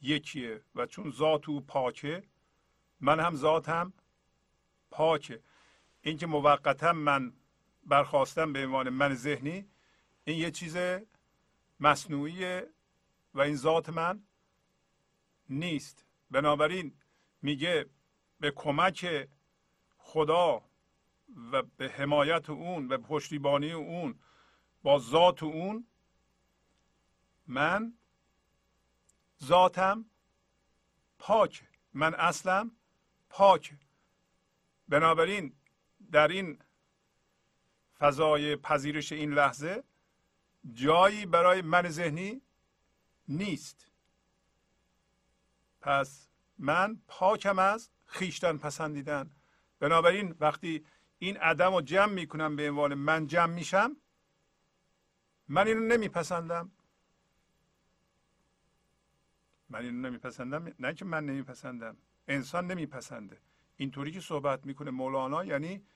یکیه و چون ذات او پاکه من هم ذاتم پاکه. اینکه موقتا من برخواستم به عنوان من ذهنی این یه چیز مصنوعیه و این ذات من نیست. بنابراین میگه به کمک خدا و به حمایت اون و پشتیبانی اون با ذات اون من ذاتم پاک. من اصلم پاک. بنابراین در این فضای پذیرش این لحظه جایی برای من ذهنی نیست. پس من پاکم از خیشتن پسندیدن. بنابراین وقتی این عدم رو جمع می‌کنم به عنوان من جمع میشم من اینو نمیپسندم. من اینو نمیپسندم. نه که من نمیپسندم. انسان نمیپسنده. اینطوری که صحبت می‌کنه مولانا یعنی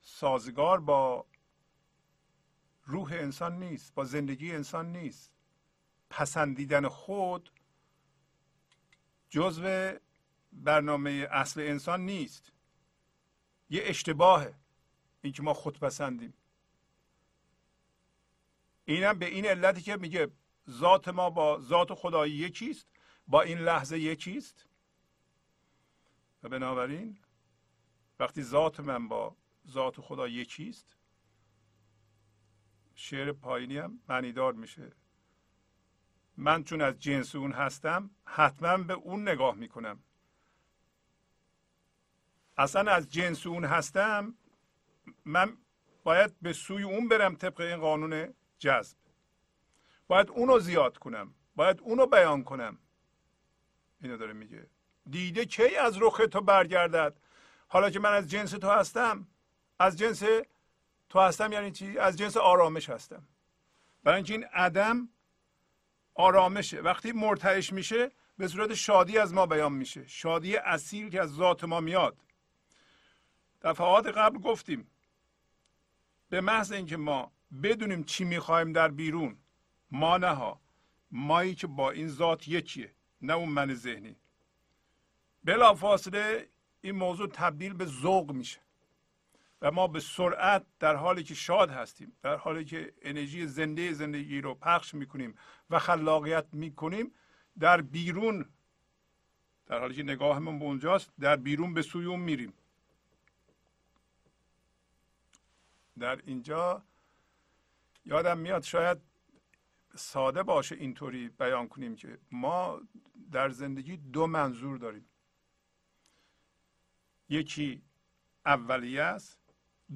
سازگار با روح انسان نیست با زندگی انسان نیست. پسندیدن خود جزو برنامه اصل انسان نیست. یه اشتباهه اینکه ما خود پسندیم اینم به این علتی که میگه ذات ما با ذات خدایی یکیست با این لحظه یکیست. و بنابراین وقتی ذات من با ذات خدا یکیست شعر پایینی هم معنیدار میشه. من چون از جنس اون هستم حتما به اون نگاه می‌کنم. اصلا از جنس اون هستم من باید به سوی اون برم طبق این قانون جذب. باید اونو زیاد کنم. باید اونو بیان کنم. اینو داره میگه. دیده کی از رخ تو برگردد؟ حالا که من از جنس تو هستم از جنس تو هستم یعنی چی؟ از جنس آرامش هستم. برای اینکه این عدم آرامشه. وقتی مرتعش میشه به صورت شادی از ما بیان میشه. شادی اصیل که از ذات ما میاد. دفعات قبل گفتیم به محض اینکه ما بدونیم چی می‌خوایم در بیرون ما نه ها مایی که با این ذات یکیه نه اون من ذهنی. بلا فاصله این موضوع تبدیل به ذوق میشه. و ما به سرعت در حالی که شاد هستیم در حالی که انرژی زنده زندگی رو پخش می‌کنیم و خلاقیت می‌کنیم در بیرون در حالی که نگاهمون به اونجاست در بیرون به سوی اون میریم. در اینجا یادم میاد شاید ساده باشه اینطوری بیان کنیم که ما در زندگی دو منظور داریم. یکی اولیه است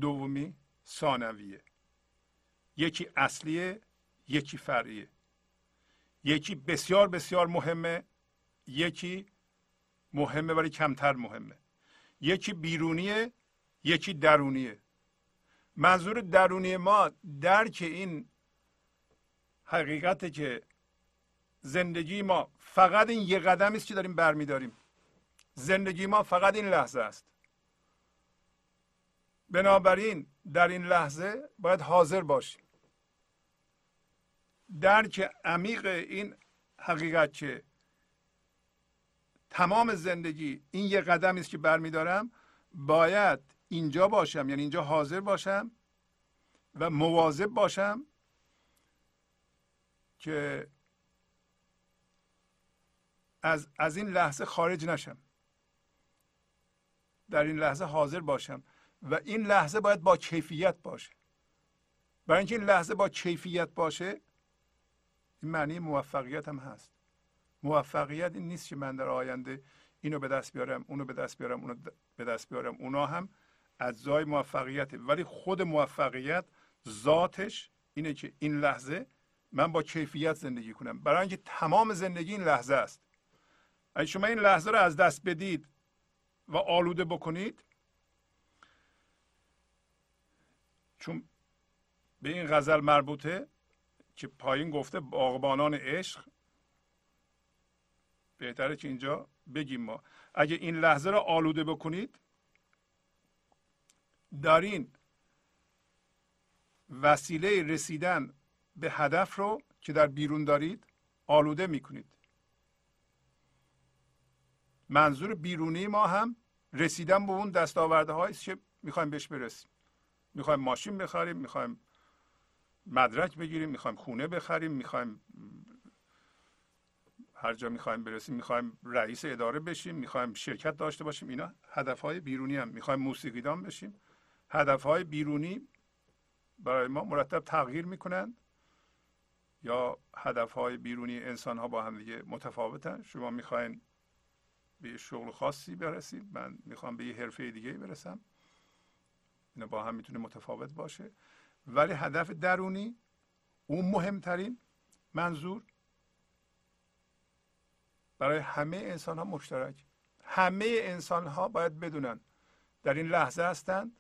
دومی ثانویه. یکی اصلیه یکی فرعیه. یکی بسیار بسیار مهمه یکی مهمه ولی کمتر مهمه. یکی بیرونیه یکی درونیه. منظور درونی ما درک این حقیقت که زندگی ما فقط این یه قدم است که داریم برمیداریم. زندگی ما فقط این لحظه است. بنابراین در این لحظه باید حاضر باشیم. درک عمیق این حقیقت که تمام زندگی این یه قدم است که برمیدارم باید اینجا باشم یعنی اینجا حاضر باشم و مواظب باشم که از, از این لحظه خارج نشم. در این لحظه حاضر باشم و این لحظه باید با کیفیت باشه. برای اینکه این لحظه با کیفیت باشه این معنی موفقیت هم هست. موفقیت این نیست که من در آینده اینو به دست بیارم اونو به دست بیارم اونو به دست بیارم. اونا هم اجزای موفقیت ولی خود موفقیت ذاتش اینه که این لحظه من با کیفیت زندگی کنم. برای اینکه تمام زندگی این لحظه است. اگه شما این لحظه رو از دست بدید و آلوده بکنید چون به این غزل مربوطه که پایین گفته باغبانان عشق بهتره که اینجا بگیم ما. اگه این لحظه رو آلوده بکنید دارین وسیله رسیدن به هدف رو که در بیرون دارید آلوده می‌کنید. منظور بیرونی ما هم رسیدن به اون دستاورده هایی که می‌خوایم بهش برسیم. می‌خوایم ماشین بخریم می‌خوایم مدرک بگیریم می‌خوایم خونه بخریم می‌خوایم هر جا می‌خوایم برسیم می‌خوایم رئیس اداره بشیم می‌خوایم شرکت داشته باشیم. اینا هدف های بیرونی هم. می‌خوایم موسیقیدان بشیم. هدف های بیرونی برای ما مرتب تغییر می‌کنند. یا هدف های بیرونی انسان ها با هم دیگه متفاوتن؟ شما می‌خواین به شغل خاصی برسید من می‌خوام به یه حرفه دیگه برسم. اینا با هم می‌تونه متفاوت باشه. ولی هدف درونی اون مهمترین منظور برای همه انسان ها مشترک. همه انسان ها باید بدونن در این لحظه هستند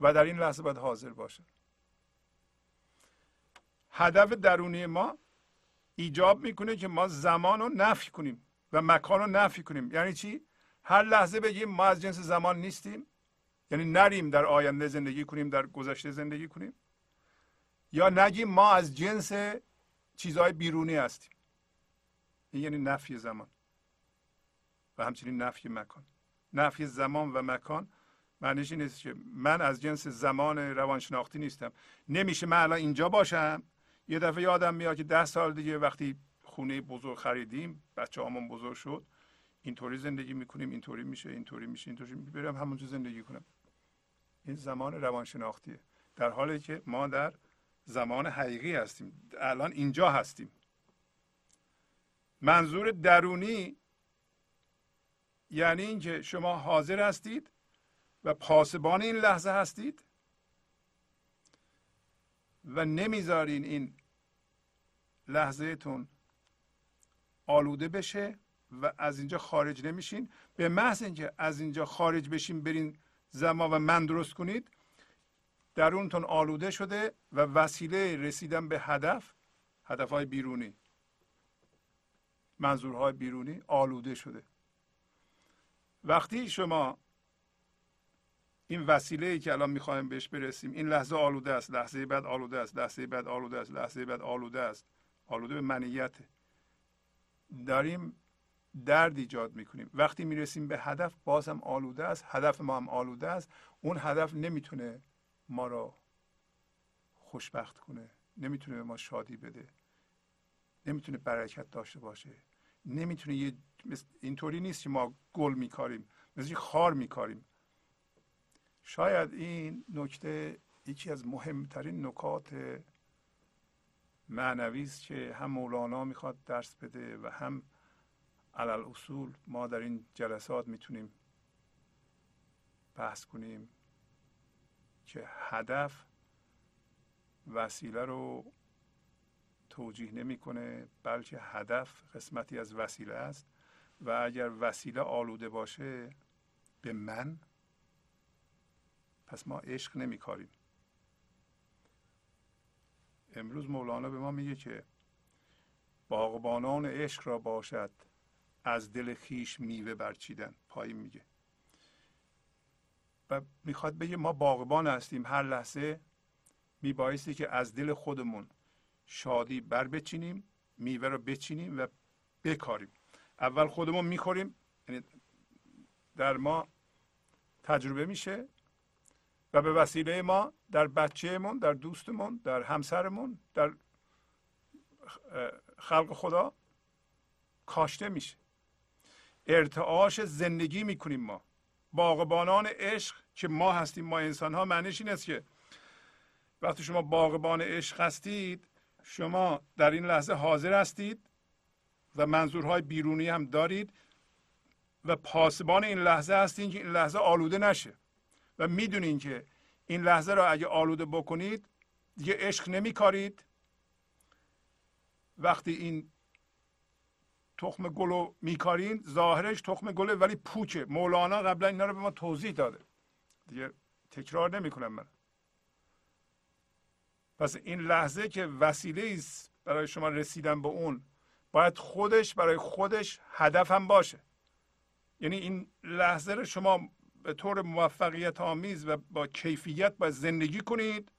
و در این لحظه باید حاضر باشند هدف درونی ما ایجاب می‌کنه که ما زمان رو نفی کنیم و مکان رو نفی کنیم. یعنی چی؟ هر لحظه بگیم ما از جنس زمان نیستیم یعنی نریم در آینده زندگی کنیم در گذشته زندگی کنیم یا نگیم ما از جنس چیزهای بیرونی هستیم. این یعنی نفی زمان و همچنین نفی مکان. نفی زمان و مکان معنیش این نیست که من از جنس زمان روانشناختی نیستم. نمیشه من الان اینجا باشم یه دفعه یادم میاد که ده سال دیگه وقتی خونه بزرگ خریدیم بچه همون بزرگ شد اینطوری زندگی می‌کنیم اینطوری میشه اینطوری میشه اینطوری برم همونجا زندگی کنم. این زمان روانشناختیه. در حالی که ما در زمان حقیقی هستیم. الان اینجا هستیم. منظور درونی یعنی اینکه شما حاضر هستید و پاسبان این لحظه هستید و نمی‌ذارین این لحظهتون آلوده بشه و از اینجا خارج نمیشین. به محض اینکه از اینجا خارج بشین برین زمان و من درست کنید درونتون آلوده شده و وسیله رسیدن به هدف هدفهای بیرونی منظورهای بیرونی آلوده شده. وقتی شما این وسیله ای که الان می‌خوایم بهش برسیم این لحظه آلوده است لحظه بعد آلوده است لحظه بعد آلوده است لحظه بعد آلوده است. آلوده به منیت. داریم درد ایجاد می‌کنیم. وقتی می‌رسیم به هدف بازم آلوده است. هدف ما هم آلوده است. اون هدف نمی‌تونه ما را خوشبخت کنه نمی‌تونه به ما شادی بده نمی‌تونه برکت داشته باشه. نمی‌تونه یه اینطوری نیست که ما گل میکاریم مثل خار میکاریم. شاید این نکته یکی از مهمترین نکات معنوی است که هم مولانا می‌خواد درس بده و هم علل اصول ما در این جلسات می‌تونیم بحث کنیم که هدف وسیله رو توجیه نمی‌کنه بلکه هدف قسمتی از وسیله است. و اگر وسیله آلوده باشه به من پس ما عشق نمیکاریم. امروز مولانا به ما میگه که باغبانان عشق را باشد از دل خیش میوه برچیدن. پایین میگه. و می‌خواد بگه ما باغبان هستیم. هر لحظه میبایستی که از دل خودمون شادی بر بچینیم میوه رو بچینیم و بکاریم. اول خودمون می‌خوریم یعنی در ما تجربه میشه. و به وسیله ما در بچهمون در دوستمون در همسرمون در خلق خدا کاشته میشه. ارتعاش زندگی می‌کنیم ما. باغبانان عشق که ما هستیم ما انسان ها معنیش این است که وقتی شما باغبان عشق هستید شما در این لحظه حاضر هستید و منظورهای بیرونی هم دارید و پاسبان این لحظه هستید که این لحظه آلوده نشه. و می‌دونین که این لحظه را اگه آلوده بکنید دیگه عشق نمیکارید. وقتی این تخم گل رو میکارین ظاهرش تخم گله ولی پوچه مولانا قبلا اینا رو به ما توضیح داده. دیگه تکرار نمی‌کنم من. پس این لحظه که وسیله است برای شما رسیدن به اون باید خودش برای خودش هدف هم باشه. یعنی این لحظه رو شما به طور موفقیت آمیز و با کیفیت باید زندگی کنید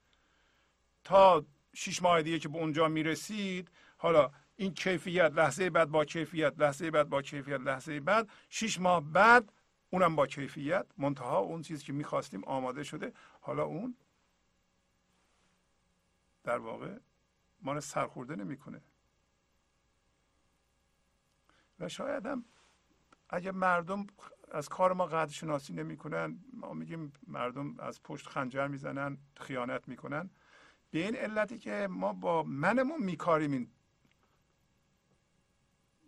تا شیش ماه دیگه که به اونجا می‌رسید. حالا این کیفیت لحظه بعد با کیفیت لحظه بعد با کیفیت لحظه بعد شیش ماه بعد اونم با کیفیت منتها اون چیزی که می‌خواستیم آماده شده. حالا اون در واقع ما رو سرخورده نمی‌کنه. و شاید هم اگه مردم از کار ما قدر شناسی نمی‌کنن. ما میگیم مردم از پشت خنجر می‌زنن خیانت می‌کنن. به این علتی که ما با منمون میکاریم این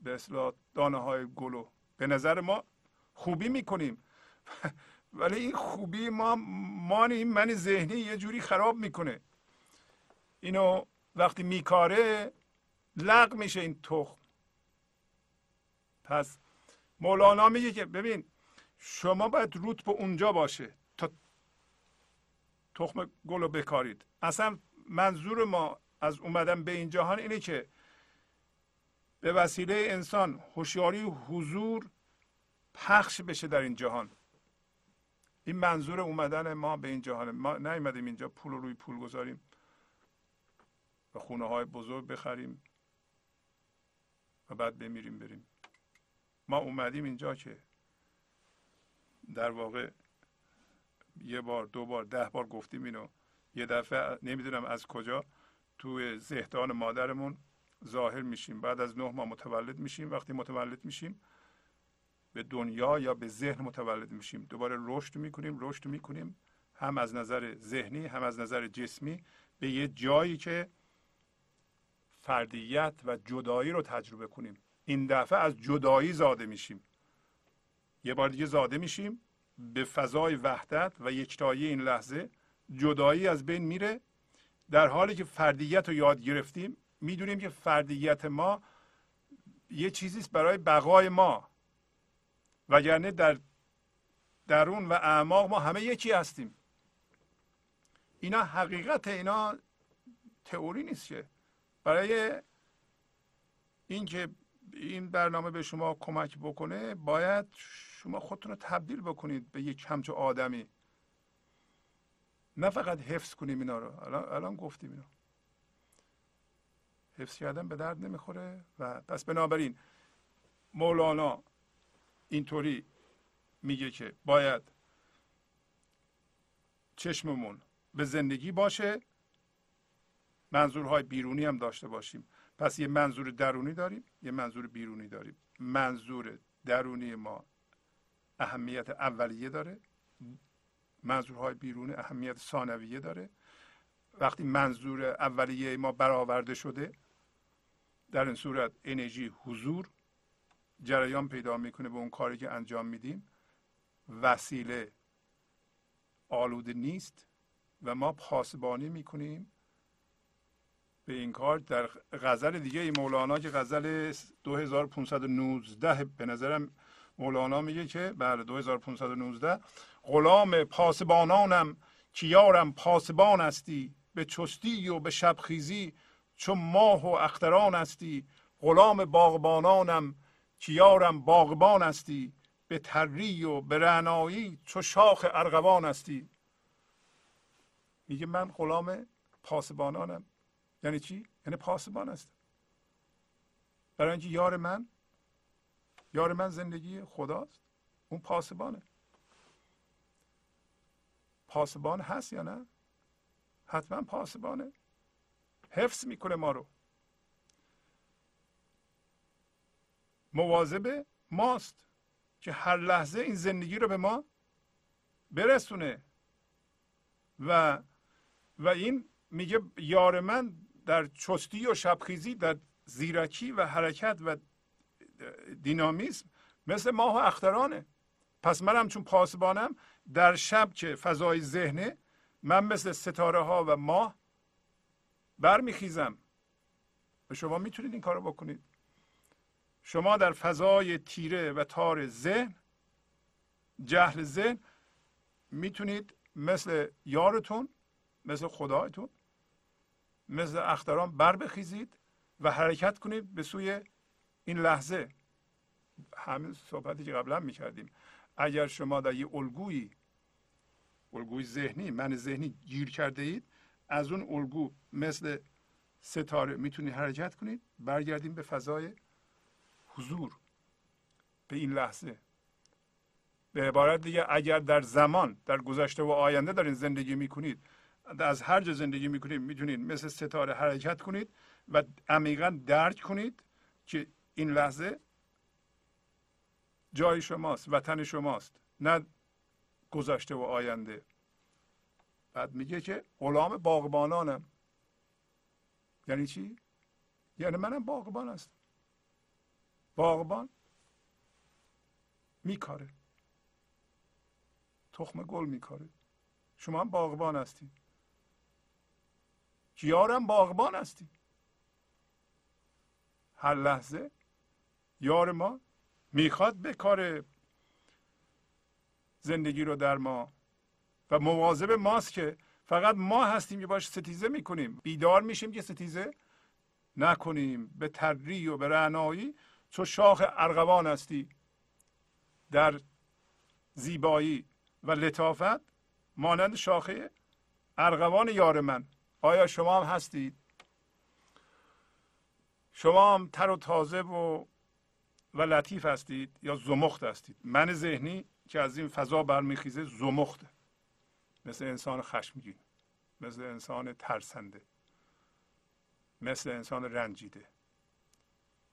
به اصلاح دانه های گلو به نظر ما خوبی می‌کنیم. <laughs> ولی این خوبی ما مان این من ذهنی یه جوری خراب می‌کنه. اینو وقتی میکاره لغ میشه این تخم. پس مولانا میگه که ببین شما باید روت به اونجا باشه تا تخم گل رو بکارید. اصلا منظور ما از اومدن به این جهان اینه که به وسیله انسان هوشیاری حضور پخش بشه در این جهان. این منظور اومدن ما به این جهان. ما نیومدیم اینجا پول روی پول گذاریم و خونه های بزرگ بخریم و بعد بمیریم بریم. ما اومدیم اینجا که در واقع یه بار دو بار ده بار گفتیم اینو. یه دفعه نمی‌دونم از کجا توی زهدان مادرمون ظاهر میشیم. بعد از نه ماه متولد میشیم. وقتی متولد میشیم به دنیا یا به ذهن متولد میشیم. دوباره رشد می‌کنیم رشد می‌کنیم. هم از نظر ذهنی هم از نظر جسمی. به یه جایی که فردیت و جدایی رو تجربه کنیم. این دفعه از جدایی زاده میشیم. یه بار دیگه زاده میشیم به فضای وحدت و یکتایی این لحظه جدایی از بین میره. در حالی که فردیت رو یاد گرفتیم می‌دونیم که فردیت ما یه چیزیست برای بقای ما. وگرنه در درون و اعماق ما همه یکی هستیم. اینا حقیقت اینا تئوری نیست که. برای اینکه این برنامه به شما کمک بکنه باید شما خودتون رو تبدیل بکنید به یک همچو آدمی. نه فقط حفظ کنیم اینا رو. الان, الان گفتیم اینا حفظ کردن به درد نمی‌خوره و پس بنابراین مولانا اینطوری میگه که باید چشممون به زندگی باشه منظورهای بیرونی هم داشته باشیم. پس یه منظور درونی داریم یه منظور بیرونی داریم. منظور درونی ما اهمیت اولیه داره. منظورهای بیرونی اهمیت ثانویه داره. وقتی منظور اولیه ما برآورده شده در این صورت انرژی حضور جریان پیدا می‌کنه به اون کاری که انجام میدیم. وسیله آلوده نیست و ما پاسبانی می‌کنیم به این کار در غزل دیگه ای مولانا که غزل 2519 به نظرم مولانا میگه که بله 2519 غلام پاسبانانم که یارم پاسبان هستی به چستی و به شبخیزی چون ماه و اختران هستی غلام باغبانانم که یارم باغبان هستی به تری و به رعنایی چو شاخ ارغوان هستی میگه من غلام پاسبانانم. یعنی چی؟ یعنی پاسبان هستم برای اینکه یار من یار من زندگی خداست. اون پاسبانه. پاسبان هست یا نه؟ حتما پاسبانه. حفظ می‌کنه ما رو. مواظب ماست که هر لحظه این زندگی رو به ما برسونه. و و این میگه یار من در چستی و شبخیزی در زیرکی و حرکت و دینامیسم مثل ماه و اخترانه. پس منم چون پاسبانم در شب که فضای ذهنه من مثل ستاره ها و ماه برمیخیزم. و شما می‌تونید این کارو بکنید. شما در فضای تیره و تار ذهن جهل ذهن می‌تونید مثل یارتون مثل خدایتون مثل اختران بر بخیزید و حرکت کنید به سوی این لحظه. همین صحبتی که قبلا می‌کردیم. اگر شما در یه الگویی الگوی ذهنی من ذهنی گیر کرده اید از اون الگو مثل ستاره می‌تونید حرکت کنید برگردیم به فضای حضور به این لحظه. به عبارت دیگه اگر در زمان در گذشته و آینده دارین زندگی می‌کنید از هر جا زندگی می‌کنید می‌تونید مثل ستاره حرکت کنید و عمیقا درک کنید که این لحظه جای شماست وطن شماست نه گذشته و آینده. بعد میگه که غلام باغبانانم. یعنی چی؟ یعنی منم باغبان هستم. باغبان میکاره. تخم گل میکاره. شما هم باغبان هستی یارم باغبان هستی هر لحظه یار ما می‌خواد به کار زندگی رو در ما و مواظب ماست که فقط ما هستیم که باش ستیزه می‌کنیم. بیدار میشیم که ستیزه نکنیم. به تری و به رعنایی چو شاخ ارغوان هستی. در زیبایی و لطافت مانند شاخه ارغوان یار من. آیا شما هم هستید؟ شما هم تر و تازه و و لطیف هستید یا زمخت هستید؟ من ذهنی که از این فضا برمیخیزه زمخته. مثل انسان خشمگین مثل انسان ترسنده مثل انسان رنجیده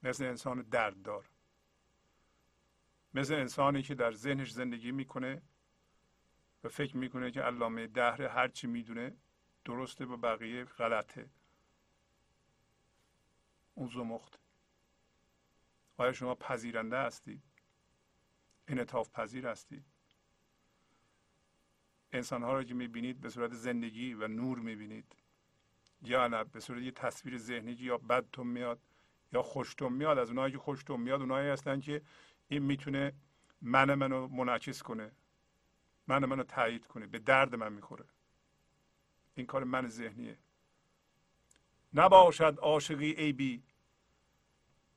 مثل انسان درددار مثل انسانی که در ذهنش زندگی می‌کنه و فکر می‌کنه که علامه دهر هر چی می‌دونه درسته و بقیه غلطه. اون زمخت. آیا شما پذیرنده هستید انعطاف پذیر هستید انسان ها رو که می‌بینید به صورت زندگی و نور می‌بینید. یا نه به صورت یه تصویر ذهنی که یا بدتون میاد یا خوشتون میاد. از اونایی که خوشتون میاد اونایی هستن که این می‌تونه من منو منعکس کنه. من منو تایید کنه. به درد من می‌خوره. این کار من ذهنیه. نباشد عاشقی عیبی.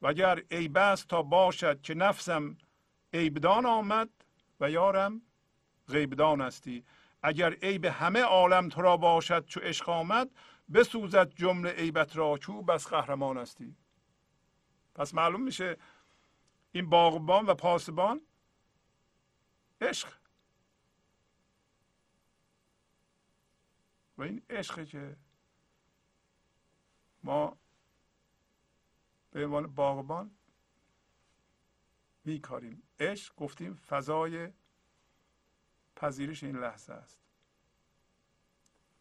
وگر عیب است تا باشد که نفسم عیبدان آمد و یارم غیبدان استی اگر عیب همه عالم تو را باشد چو عشق آمد بسوزد جمله عیبت را چو بس قهرمان استی پس معلوم میشه این باغبان و پاسبان عشق. و این عشقه که ما به عنوان باغبان میکاریم. عشق گفتیم فضای پذیرش این لحظه است.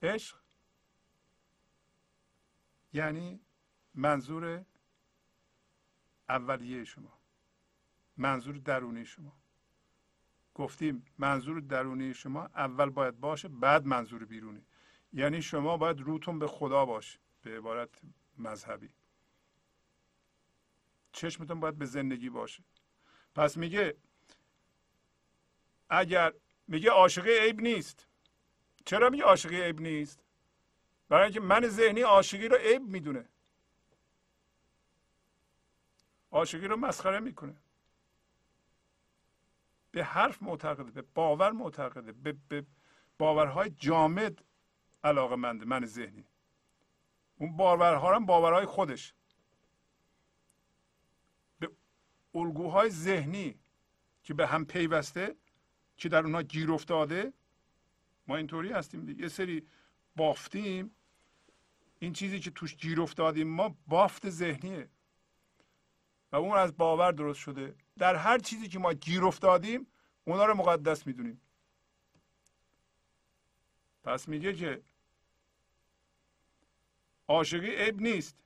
عشق یعنی منظور اولیه شما منظور درونی شما. گفتیم منظور درونی شما اول باید باشه بعد منظور بیرونی. یعنی شما باید روتون به خدا باشه به عبارت مذهبی. چشمتون باید به زندگی باشه. پس میگه اگر میگه عاشقی عیب نیست. چرا میگه عاشقی عیب نیست؟ برای اینکه من ذهنی عاشقی رو عیب می‌دونه. عاشقی رو مسخره می‌کنه. به حرف معتقده به باور معتقده به, به باورهای جامد علاقه منده من ذهنی. اون باورها هم باورهای خودش. به الگوهای ذهنی که به هم پیوسته که در اونها گیر افتاده ما اینطوری هستیم یه سری بافتیم. این چیزی که توش گیر افتادیم ما بافت ذهنیه. و اون از باور درست شده. در هر چیزی که ما گیر افتادیم اونا رو مقدس می‌دونیم. پس میگه که عاشقی عیب نیست.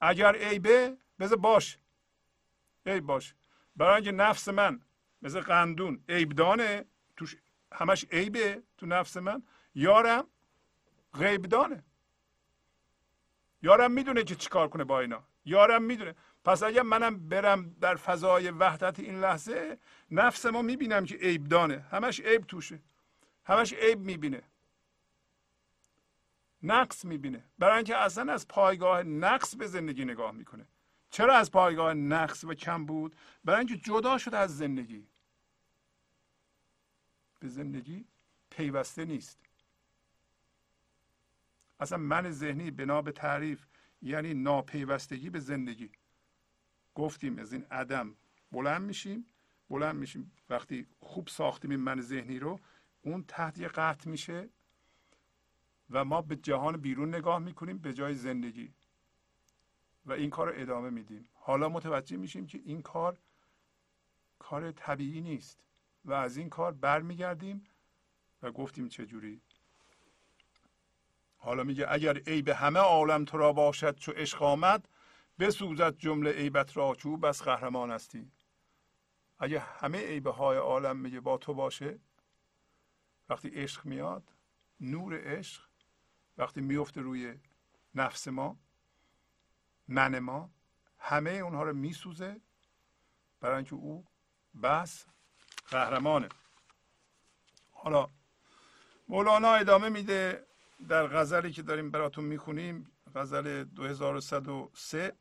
اگر عیبه بذار باش. عیب باش. برای اینکه نفس من مثل قندون عیبدانه. توش همش عیبه تو نفس من. یارم غیبدانه. یارم می‌دونه که چیکار کنه با اینا. یارم می‌دونه. پس اگر منم برم در فضای وحدت این لحظه نفس ما می‌بینم که عیب دانه همش عیب توشه. همش عیب می‌بینه. نقص می‌بینه. برای اینکه اصلا از پایگاه نقص به زندگی نگاه می‌کنه. چرا از پایگاه نقص و کم بود؟ برای اینکه جدا شده از زندگی. به زندگی پیوسته نیست. اصلا من ذهنی بنا به تعریف یعنی ناپیوستگی به زندگی. گفتیم از این عدم بلند میشیم. بلند میشیم. وقتی خوب ساختیم این من ذهنی رو اون تحت یه قطع میشه. و ما به جهان بیرون نگاه می‌کنیم به جای زندگی. و این کار رو ادامه میدیم. حالا متوجه میشیم که این کار کار طبیعی نیست و از این کار برمیگردیم و گفتیم چجوری حالا میگه اگر عیب همه عالم تو را باشد چو عشق آمد بسوزد جمله عیبت را چو بس قهرمان هستی اگه همه عیبه های عالم میگه با تو باشه وقتی عشق میاد نور عشق وقتی میفته روی نفس ما من ما همه اونها رو میسوزه برای اینکه او بس قهرمانه. حالا مولانا ادامه میده در غزلی که داریم براتون می‌خونیم غزل 2103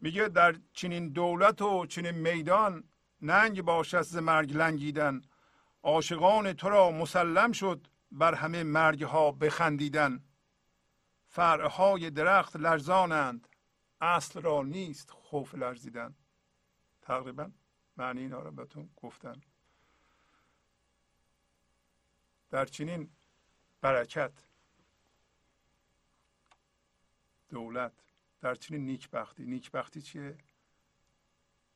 میگه در چنین دولت و چنین میدان ننگ باشد ز مرگ لنگیدن. عاشقان تو را مسلم شد بر همه مرگ ها بخندیدن. فرعهای درخت لرزانند اصل را نیست خوف لرزیدن. تقریبا معنی اینا رو بهتون گفتن در چنین برکت دولت در چنین نیکبختی. نیکبختی چیه؟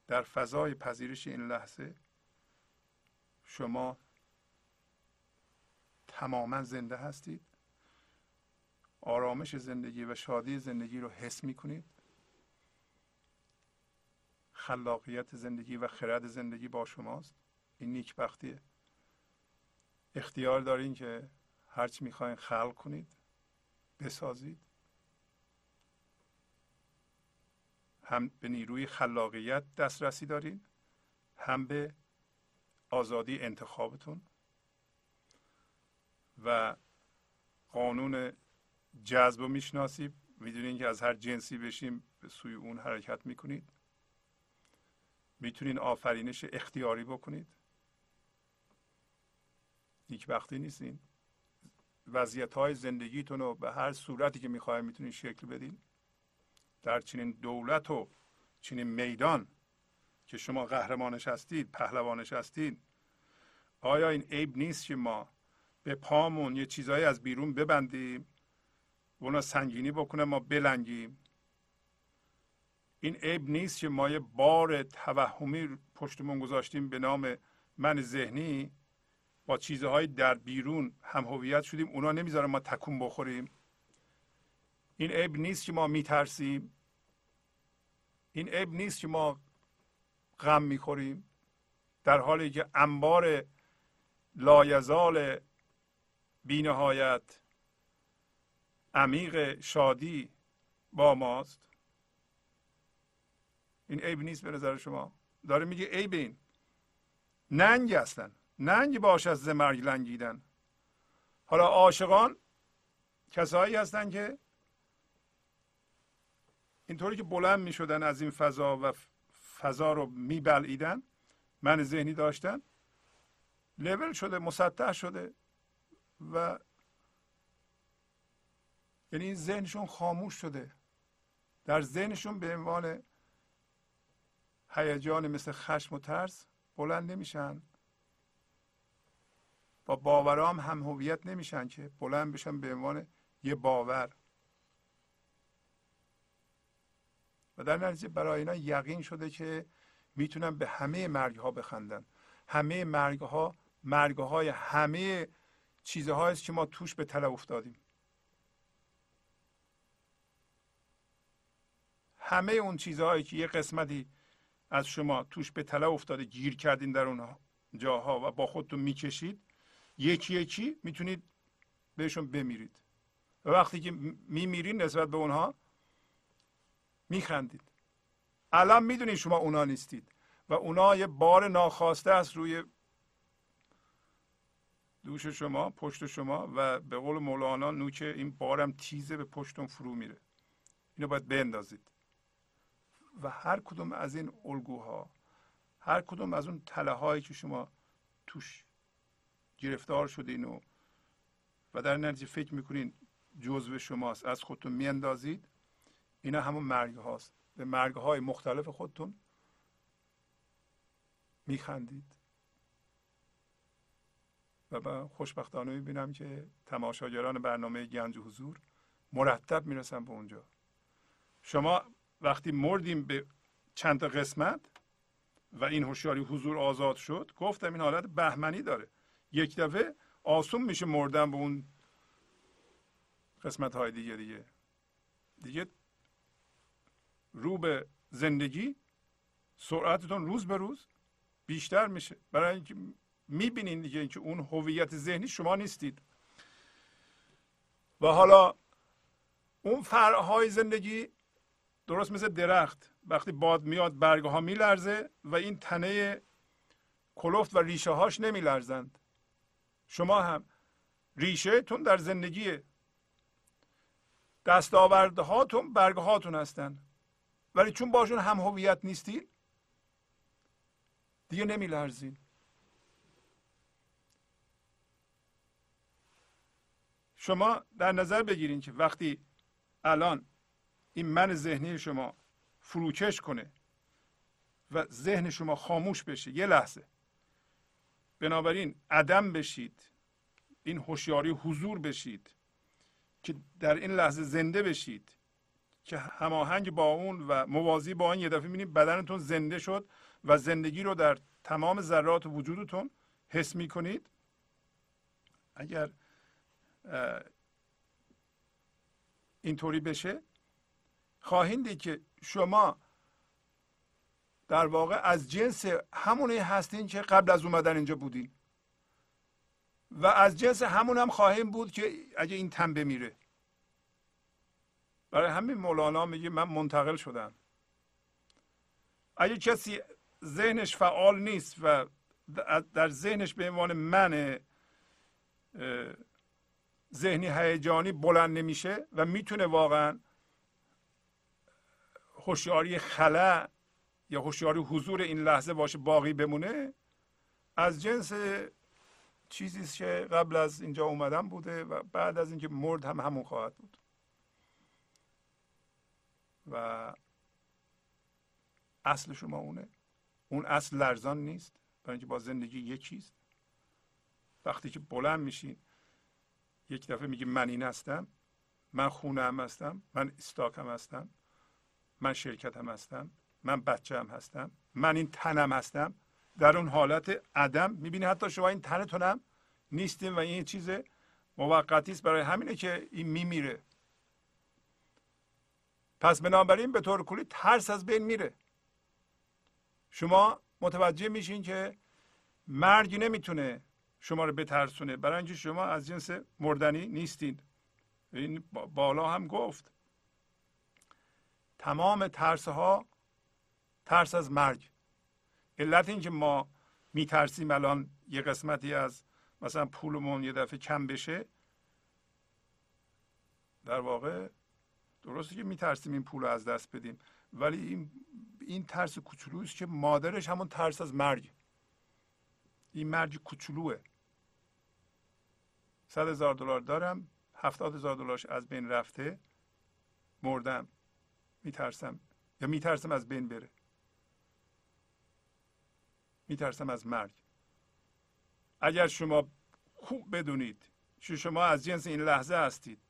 در فضای پذیرش این لحظه شما تماما زنده هستید. آرامش زندگی و شادی زندگی رو حس می کنید خلاقیت زندگی و خرد زندگی با شماست. این نیکبختیه. اختیار دارین که هرچی می‌خواین خلق کنید بسازید. هم به نیروی خلاقیت دسترسی دارین هم به آزادی انتخابتون. و قانون جذب رو می‌شناسید. می‌دونین که از هر جنسی بشیم به سوی اون حرکت می‌کنید. می‌تونین آفرینش اختیاری بکنید. نیکبختی نیستین. وضعیت های زندگیتون رو به هر صورتی که می‌خواهید می‌تونید شکل بدین. در چنین دولت و چنین میدان که شما قهرمانش هستید پهلوانش هستید آیا این عیب نیست که ما به پامون یه چیزهایی از بیرون ببندیم. و اونا سنگینی بکنه ما بلنگیم. این عیب نیست که ما یه بار توهمی پشتمون گذاشتیم به نام من ذهنی. با چیزهای در بیرون هم هویت شدیم. اونا نمی‌ذاره ما تکون بخوریم. این عیب نیست که ما میترسیم. این عیب نیست که ما غم می‌خوریم. در حالی که انبار لایزال بینهایت. عمیق شادی با ماست. این عیب نیست به نظر شما؟ داره میگه عیب این. ننگ هستن. ننگ باش از زمرگ لنگیدن. حالا عاشقان کسایی هستن که اینطوری که بلند می شدن از این فضا و فضا رو می بلعیدن من ذهنی داشتن لول شده مسطح شده. و یعنی این ذهنشون خاموش شده. در ذهنشون به عنوان هیجان مثل خشم و ترس بلند نمیشن. با باورام هم هویت نمیشن که بلند بشن به عنوان یه باور. و در نتیجه برای اینا یقین شده که می‌تونن به همه مرگ ها بخندن. همه مرگ ها همه چیزهایی است که ما توش به تله افتادیم. همه اون چیزهایی که یه قسمتی از شما توش به تله افتاده گیر کردین در اون جاها و با خودتون می‌کشید یکی یکی می‌تونید بهشون بمیرید. و وقتی که میمیرین نسبت به اونها میخندید. الان می‌دونید شما اونا نیستید. و اونا یه بار ناخواسته است روی دوش شما پشت شما و به قول مولانا نوک این بارم تیزه به پشتون فرو میره. اینو باید بندازید. و هر کدوم از این الگوها هر کدوم از اون تله هایی که شما توش گرفتار شدین و و در نتیجه فکر می‌کنین جزو شماست از خودتون میاندازید. اینا همون مرگ هاست به مرگ های مختلف خودتون میخندید. و من خوشبختانه می‌بینم که تماشاگران برنامه گنج حضور مرتب می‌رسن به اونجا. شما وقتی مردیم به چند تا قسمت و این هوشیاری حضور آزاد شد گفتم این حالت بهمنی داره. یک دفعه آسون میشه مردن به اون قسمت های دیگه دیگه. دیگه رو به زندگی سرعتتون روز به روز بیشتر میشه. برای اینکه می‌بینین دیگه اینکه اون هویت ذهنی شما نیستید. و حالا اون فرعهای زندگی درست مثل درخت وقتی باد میاد برگه ها میلرزه و این تنه کلفت و ریشه هاش نمیلرزند. شما هم ریشه تون در زندگیه. دستاورده هاتون برگه هاتون هستن. ولی چون باشون هم هویت نیستین دیگه نمیلرزین شما در نظر بگیرین که وقتی الان این من ذهنی شما فروکش کنه و ذهن شما خاموش بشه یه لحظه. بنابراین عدم بشید این هوشیاری حضور بشید که در این لحظه زنده بشید که هماهنگ با اون و موازی با اون یه دفعه می‌بینید بدنتون زنده شد و زندگی رو در تمام ذرات وجودتون حس می‌کنید. اگر اینطوری بشه؟ خواهید دید که شما در واقع از جنس همونی هستین که قبل از اومدن اینجا بودین. و از جنس همون هم خواهیم بود که اگه این تن بمیره. برای همین مولانا میگه من منتقل شدم. اگه کسی ذهنش فعال نیست و در ذهنش به عنوان من ذهنی هیجانی بلند نمیشه و می‌تونه واقعا هوشیاری خلا یا هوشیاری حضور این لحظه باشه باقی بمونه. از جنس چیزی که قبل از اینجا اومدن بوده و بعد از اینکه مرد هم همون خواهد بود. و اصل شما اونه. اون اصل لرزان نیست. برای اینکه با زندگی یکیست وقتی که بلند میشین یک دفعه میگه من این هستم من خونه هم هستم من استاک هم هستم من شرکت هم هستم من بچه هم هستم من این تنم هستم. در اون حالت عدم می‌بینی حتی شما این تنتونم نیستیم و این چیز موقتی است برای همینه که این میمیره. پس بنابراین به طور کلی ترس از بین میره. شما متوجه میشین که مرگ نمی‌تونه شما رو بترسونه. برای اینکه شما از جنس مردنی نیستین. این بالا هم گفت. تمام ترس ها ترس از مرگ. علت اینکه ما میترسیم الان یه قسمتی از مثلا پولمون یه دفعه کم بشه در واقع درسته که میترسیم این پول رو از دست بدیم. ولی این این ترس کوچولوست که مادرش همون ترس از مرگ. این مرگ کوچولوه. صد هزار دلار دارم هفتاد هزار دلارش از بین رفته مردم. میترسم. یا میترسم از بین بره. میترسم از مرگ. اگر شما خوب بدونید که شما از جنس این لحظه هستید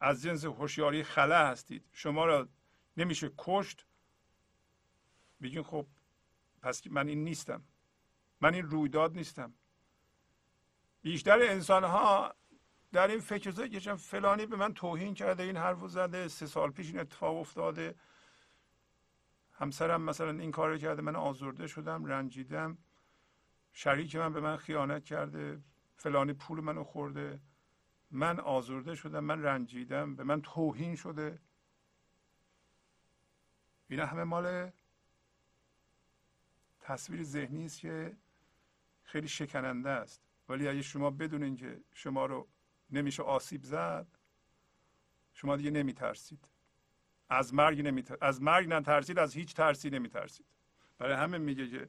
از جنس هوشیاری خلا هستید شما را نمیشه کشت. بگین خب پس من این نیستم. من این رویداد نیستم. بیشتر انسان ها در این فکر که فلانی به من توهین کرده این حرف زده سه سال پیش این اتفاق افتاده. همسرم مثلا این کار کرده من آزرده شدم رنجیدم. شریک من به من خیانت کرده فلانی پول منو خورده. من آزرده شدم من رنجیدم به من توهین شده. اینا همه مال تصویر ذهنی است که خیلی شکننده است. ولی اگه شما بدونین که شما رو نمیشه آسیب زد شما دیگه نمیترسید. از مرگ نمیتر... از مرگ نترسید از هیچ ترسی نمیترسید. برای همه میگه که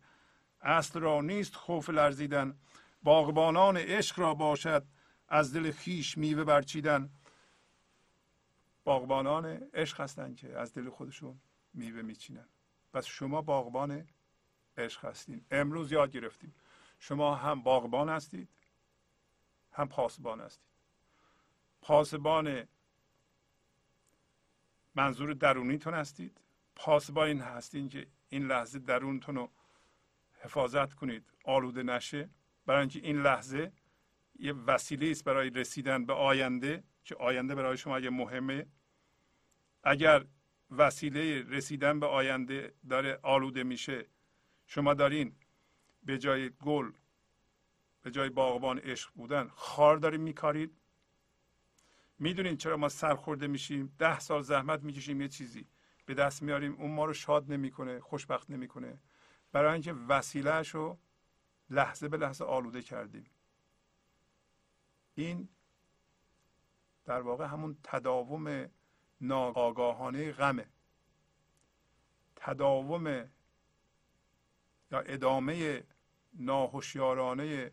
اصل را نیست خوف لرزیدن. باغبانان عشق را باشد از دل خیش میوه برچیدن. باغبانان عشق هستند که از دل خودشون میوه میچینن. پس شما باغبان عشق هستین. امروز یاد گرفتیم. شما هم باغبان هستید هم پاسبان هستید. پاسبان منظور درونیتون هستید. پاسبان این هستین که این لحظه درونتون رو حفاظت کنید آلوده نشه. برای اینکه این لحظه یه وسیله است برای رسیدن به آینده که آینده برای شما اگه مهمه. اگر وسیله رسیدن به آینده داره آلوده میشه شما دارین به جای گل به جای باغبان عشق بودن خار داریم میکارید. می‌دونین چرا ما سرخورده میشیم؟ ده سال زحمت می‌کشیم یه چیزی. به دست میاریم اون ما رو شاد نمی‌کنه خوشبخت نمی‌کنه. برای اینکه وسیلهش رو لحظه به لحظه آلوده کردیم. این در واقع همون تداوم ناآگاهانه غمه. تداوم یا ادامه ناهوشیارانه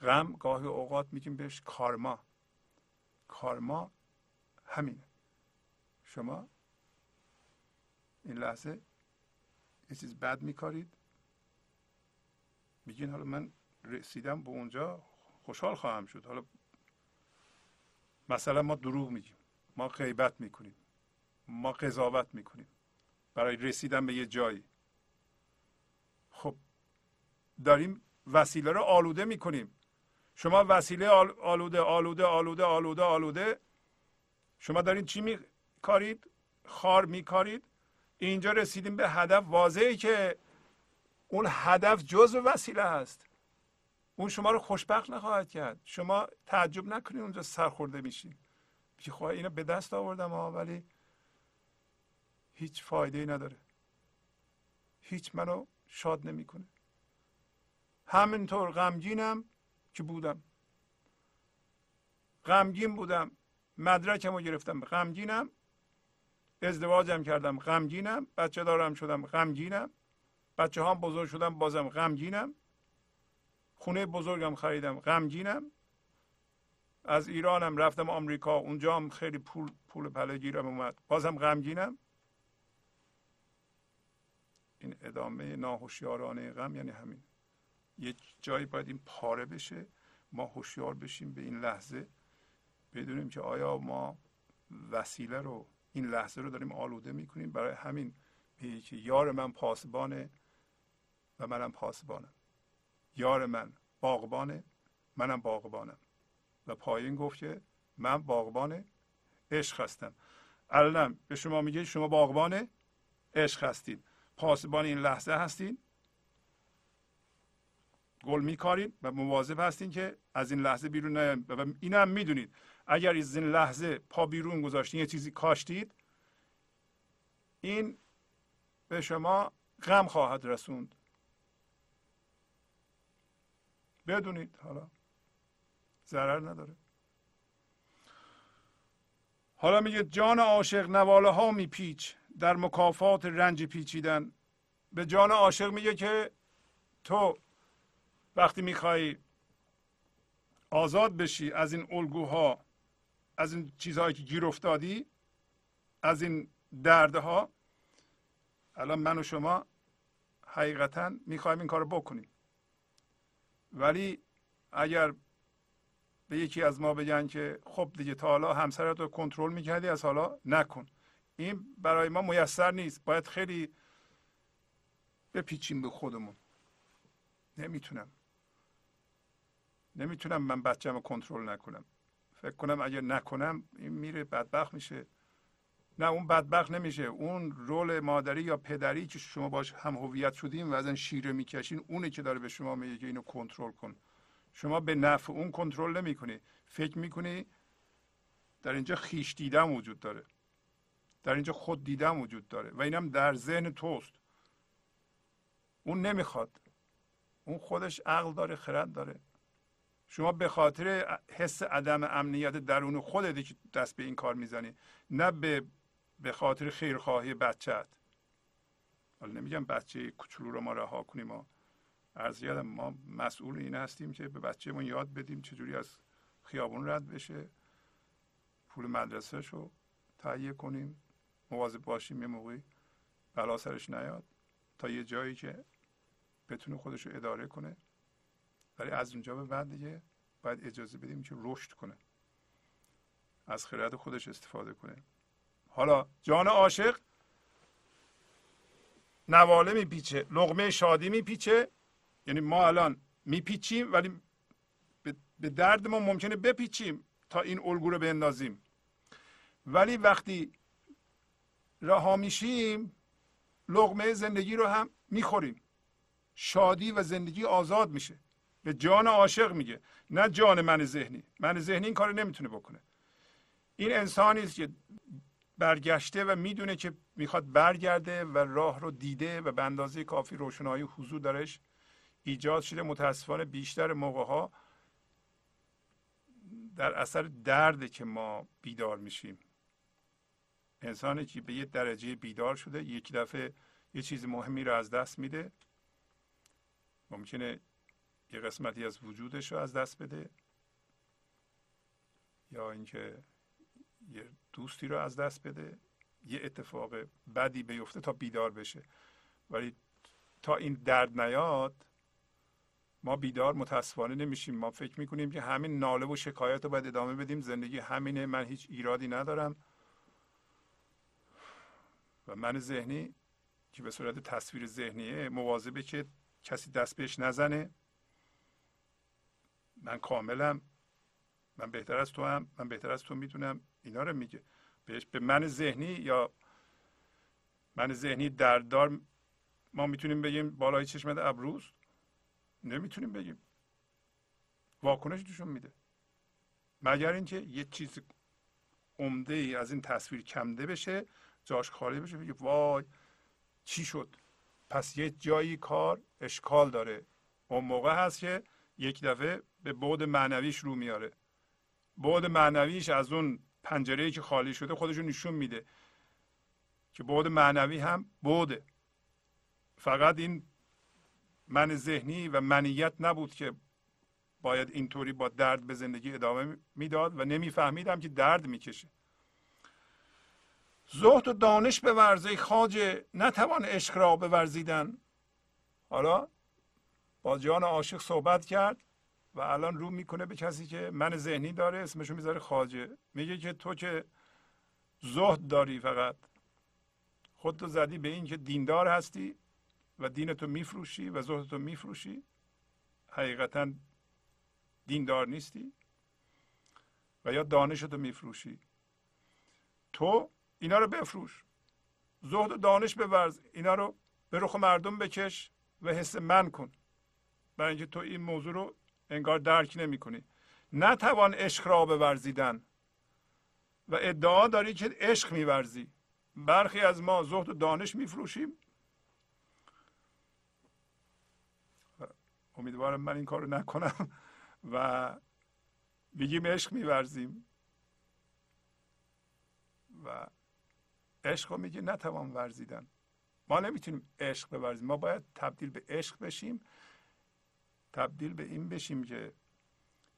غم گاهی اوقات میگیم بهش کارما. کارما همینه. شما این لحظه یه چیز بد میکارید. میگین حالا من رسیدم به اونجا خوشحال خواهم شد. حالا مثلا ما دروغ میگیم. ما غیبت می‌کنیم. ما قضاوت می‌کنیم. برای رسیدن به یه جایی. داریم وسیله رو آلوده می‌کنیم. شما وسیله آلوده آلوده آلوده آلوده آلوده. شما دارین چی میکارید؟ خار میکارید. اینجا رسیدیم به هدف. واضحی که اون هدف جز وسیله است. اون شما رو خوشبخت نخواهد کرد. شما تعجب نکنید اونجا سرخورده میشین که خواهی اینو به دست آوردم ها ولی هیچ فایده ای نداره. هیچ منو شاد نمی‌کنه. همینطور غمگینم که بودم. غمگین بودم. مدرکم رو گرفتم. غمگینم. ازدواجم کردم. غمگینم. بچه دارم شدم. غمگینم. بچه هم بزرگ شدم. بازم غمگینم. خونه بزرگم خریدم. غمگینم. از ایرانم رفتم آمریکا. اونجا هم خیلی پول پول پله گیرم اومد. بازم غمگینم. این ادامه ناهوشیارانه غم یعنی همین. یه جایی باید این پاره بشه ما هوشیار بشیم به این لحظه بدونیم که آیا ما وسیله رو این لحظه رو داریم آلوده می‌کنیم. برای همین میگه که یار من پاسبانه و منم پاسبانم. یار من باغبانه منم باغبانم. و پایین گفت که من باغبان عشق هستم. الان به شما میگه شما باغبان عشق هستید پاسبان این لحظه هستید گل میکارید و مواظب هستین که از این لحظه بیرون نیایم. و این هم می‌دونید اگر از این لحظه پا بیرون گذاشتین یه چیزی کاشتید این به شما غم خواهد رسوند. بدونید حالا ضرر نداره. حالا میگه جان عاشق نواله ها میپیچ در مکافات رنج پیچیدن. به جان عاشق میگه که تو وقتی می‌خوای آزاد بشی از این الگوها از این چیزهایی که گیر افتادی از این دردها الان من و شما حقیقتا می‌خوایم این کار بکنیم. ولی اگر به یکی از ما بگن که خب دیگه تا حالا همسرت رو کنترل می‌کردی از حالا نکن. این برای ما میسر نیست. باید خیلی بپیچیم به خودمون. نمی‌تونم. نمی‌تونم من بچم رو کنترل نکنم. فکر کنم اگر نکنم این میره بدبخت میشه. نه اون بدبخت نمیشه. اون رول مادری یا پدری که شما باش هم هویت شدیم و از این شیره می‌کشین اونه که داره به شما میگه اینو کنترل کن. شما به نفع اون کنترل نمی‌کنی. فکر می‌کنی در اینجا خیش دیدن وجود داره. در اینجا خود دیدن وجود داره و اینم در ذهن توست. اون نمی‌خواد. اون خودش عقل داره خرد داره. شما به خاطر حس عدم امنیت درون خودت که دست به این کار می‌زنی نه به به خاطر خیرخواهی بچت حالا نمیگم بچه کوچولو رو ما رها کنیم عرض یادم ما مسئول این هستیم که به بچهمون یاد بدیم چجوری از خیابون رد بشه پول مدرسه رو تهیه کنیم مواظب باشیم یه موقعی بلا سرش نیاد تا یه جایی که بتونه خودش رو اداره کنه. ولی از اونجا به بعد دیگه باید اجازه بدیم که رشد کنه. از خرد خودش استفاده کنه. حالا جان عاشق نواله میپیچه لغمه شادی میپیچه. یعنی ما الان میپیچیم ولی به درد ما ممکنه بپیچیم تا این الگو رو بندازیم. ولی وقتی رها میشیم لغمه زندگی رو هم می‌خوریم. شادی و زندگی آزاد میشه. به جان عاشق میگه نه جان من ذهنی. من ذهنی این کار نمی‌تونه بکنه. این انسانی است که برگشته و می‌دونه که می‌خواد برگرده و راه رو دیده و به اندازه کافی روشنایی حضور درش ایجاد شده. متاسفانه بیشتر موقع ها در اثر درد که ما بیدار میشیم. انسانی که به یه درجه بیدار شده یک دفعه یه چیز مهمی رو از دست میده. ممکنه یه قسمتی از وجودش رو از دست بده یا اینکه یه دوستی رو از دست بده. یه اتفاق بدی بیفته تا بیدار بشه. ولی تا این درد نیاد ما بیدار متاسفانه نمیشیم. ما فکر می‌کنیم که همین ناله و شکایت رو باید ادامه بدیم. زندگی همینه. من هیچ ایرادی ندارم. و من ذهنی که به صورت تصویر ذهنیه مواظبه که کسی دست بهش نزنه. من کاملم. من بهتر از تو هم من بهتر از تو می‌دونم. اینا رو میگه. بهش به من ذهنی یا من ذهنی درددار ما می‌تونیم بگیم بالای چشمت ابروز نمی‌تونیم بگیم. واکنش توشون میده. مگر اینکه یه چیز عمده ای از این تصویر کمده بشه جاش خالی بشه بگه وای چی شد؟ پس یه جایی کار اشکال داره. اون موقع هست که یک دفعه به بود معنویش رو میاره. بود معنویش از اون پنجره که خالی شده خودشون نشون میده که بود معنوی هم بوده فقط این من ذهنی و منیت نبود که باید اینطوری با درد به زندگی ادامه می‌داد و نمیفهمیدم که درد می‌کشه. زهد و دانش به ورزه خاجه نتوان عشق را بورزیدن. حالا با جان عاشق صحبت کرد و الان رو می‌کنه به کسی که من ذهنی داره اسمشو می‌ذاره خاجه میگه که تو که زهد داری فقط. خودتو زدی به این که دیندار هستی و دینتو میفروشی و زهدتو میفروشی. حقیقتا دیندار نیستی و یا دانشتو میفروشی. تو اینا رو بفروش. زهد و دانش بورز. اینا رو به رخ مردم بکش و حس من کن. برای اینکه تو این موضوع رو انگار درک نمی کنی نتوان عشق را بورزیدن. و ادعا داری که عشق میورزی. برخی از ما زهد و دانش میفروشیم. امیدوارم من این کار رو نکنم و میگیم عشق میورزیم. و عشق رو میگه نتوان ورزیدن. ما نمی‌تونیم عشق بورزیم. ما باید تبدیل به عشق بشیم. تبدیل به این بشیم که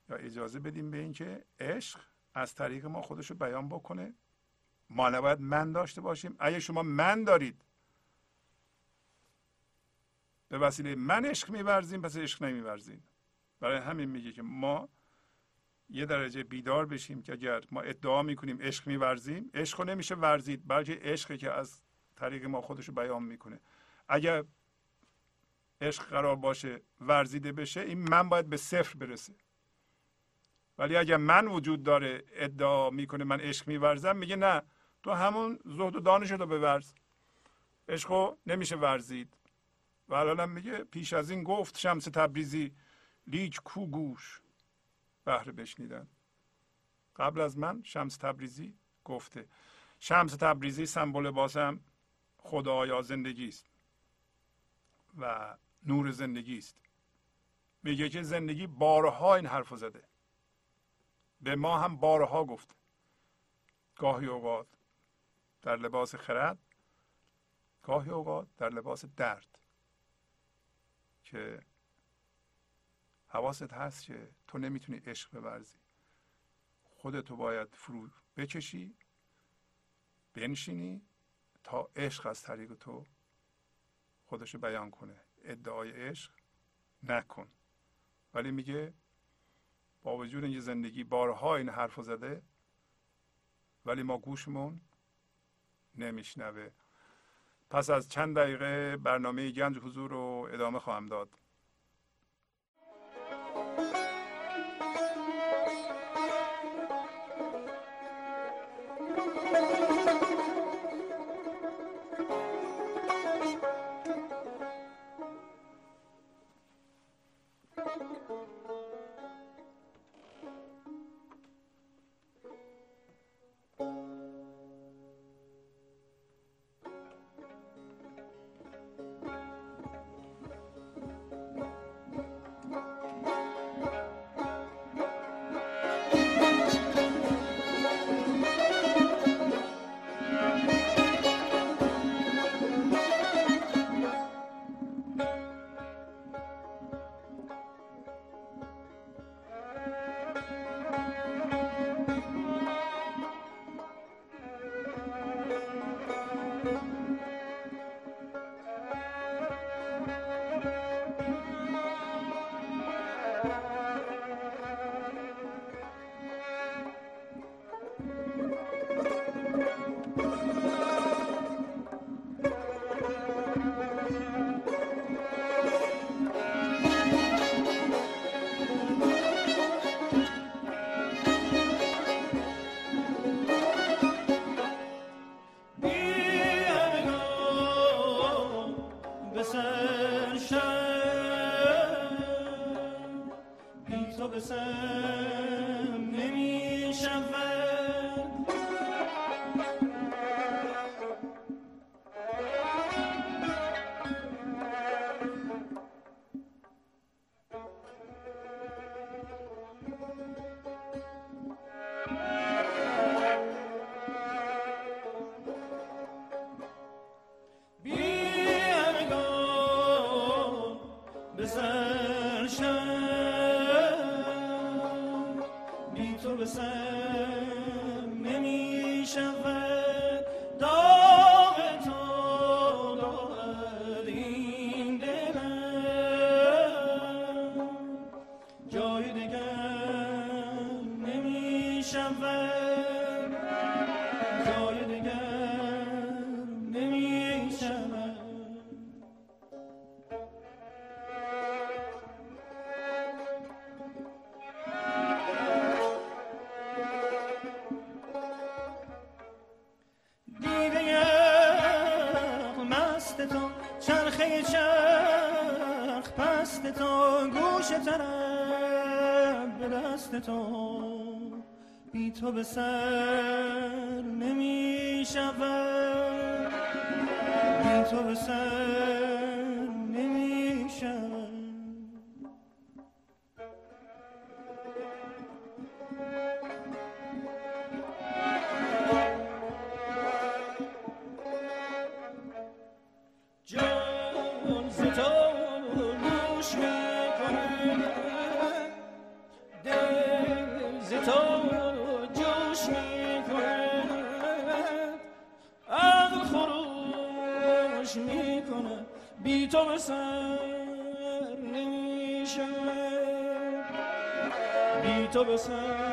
یا اجازه بدیم به اینکه عشق از طریق ما خودش رو بیان بکنه. ما نباید من داشته باشیم. اگه شما من دارید به وسیله من عشق میورزیم پس عشق نمیورزیم برای همین میگه که ما یه درجه بیدار بشیم که اگر ما ادعا می‌کنیم عشق میورزیم عشق رو نمیشه ورزید بلکه عشقی که از طریق ما خودش رو بیان می‌کنه. اگر عشق قرار باشه ورزیده بشه این من باید به صفر برسه. ولی اگر من وجود داره ادعا می‌کنه من عشق میورزم میگه نه تو همون زهد و دانش رو بورز. عشق نمیشه ورزید. و الان میگه پیش از این گفت شمس تبریزی لیک کو گوش. بهره بشنیدن. قبل از من شمس تبریزی گفته. شمس تبریزی سمبل بازم خدا یا زندگی است. و نور زندگی است. میگه که زندگی بارها این حرف زده. به ما هم بارها گفته. گاهی اوقات در لباس خرد گاهی اوقات در لباس درد. که حواست هست که تو نمی‌تونی عشق بورزی. خودتو باید فرو بکشی بنشینی تا عشق از طریق تو خودشو بیان کنه. ادعای عشق نکن. ولی میگه با وجود اینکه زندگی بارها این حرف زده ولی ما گوشمون نمیشنوه. پس از چند دقیقه برنامه گنج حضور رو ادامه خواهم داد. بی تو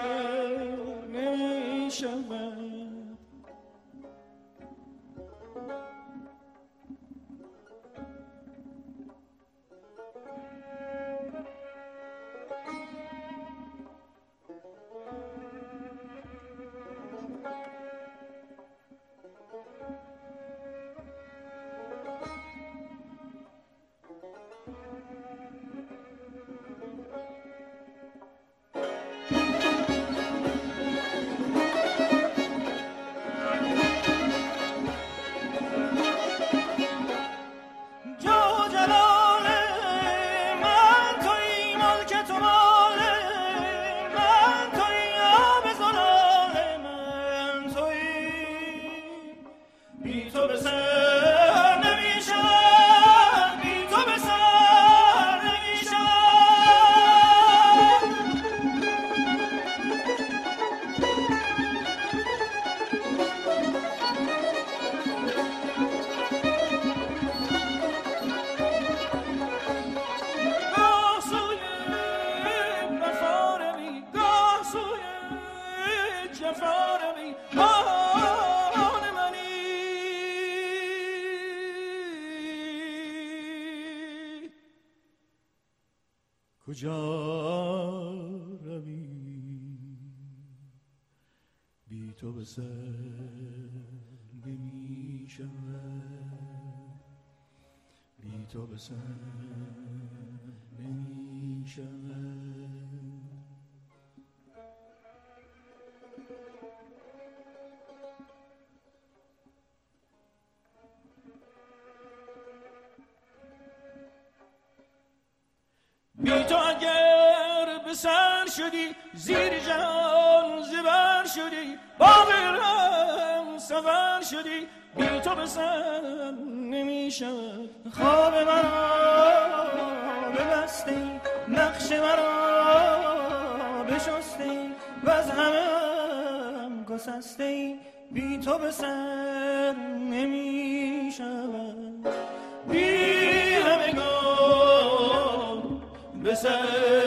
تو به سر نمی بی تو اگر به سر شدی زیر جهان زبر شدی با غیرم سفر شدی بی تو به سر نمی خواب مرا ببستی نقش مرا بشستی و از همه هم گسستی بی تو به سر نمی شود. بی همگان به سر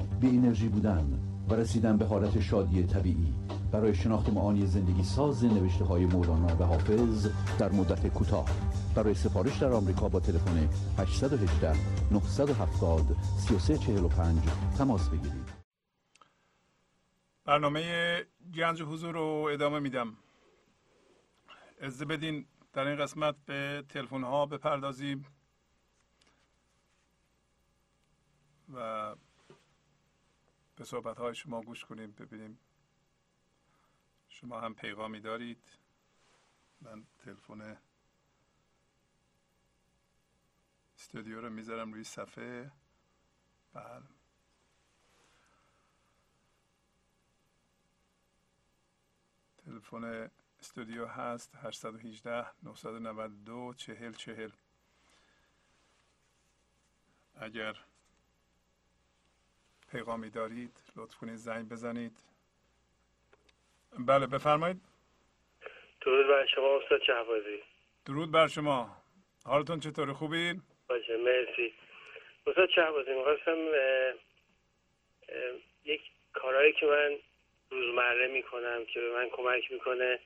بی انرژی بودن و رسیدن به حالت شادی طبیعی. برای شناخت معانی زندگی ساز نوشته های مولانا و حافظ در مدت کوتاه. برای سفارش در آمریکا با تلفن 818 970 3345 تماس بگیرید. برنامه گنج حضور رو ادامه میدم. اجازه بدین در این قسمت به تلفن ها بپردازیم و به صحبت های شما گوش کنیم ببینیم. شما هم پیغامی دارید. من تلفن استودیو رو می‌ذارم روی صفحه. بله. تلفن استودیو هست 818 992 40 40 اگر پیغامی دارید لطف کنید زنگ بزنید. بله بفرمایید. درود بر شما استاد شهبازی. درود بر شما. حالتون چطوره؟ خوبین باشه مرسی. استاد شهبازی می‌خواستم یک کارهایی که من روزمره می‌کنم که به من کمک می‌کنه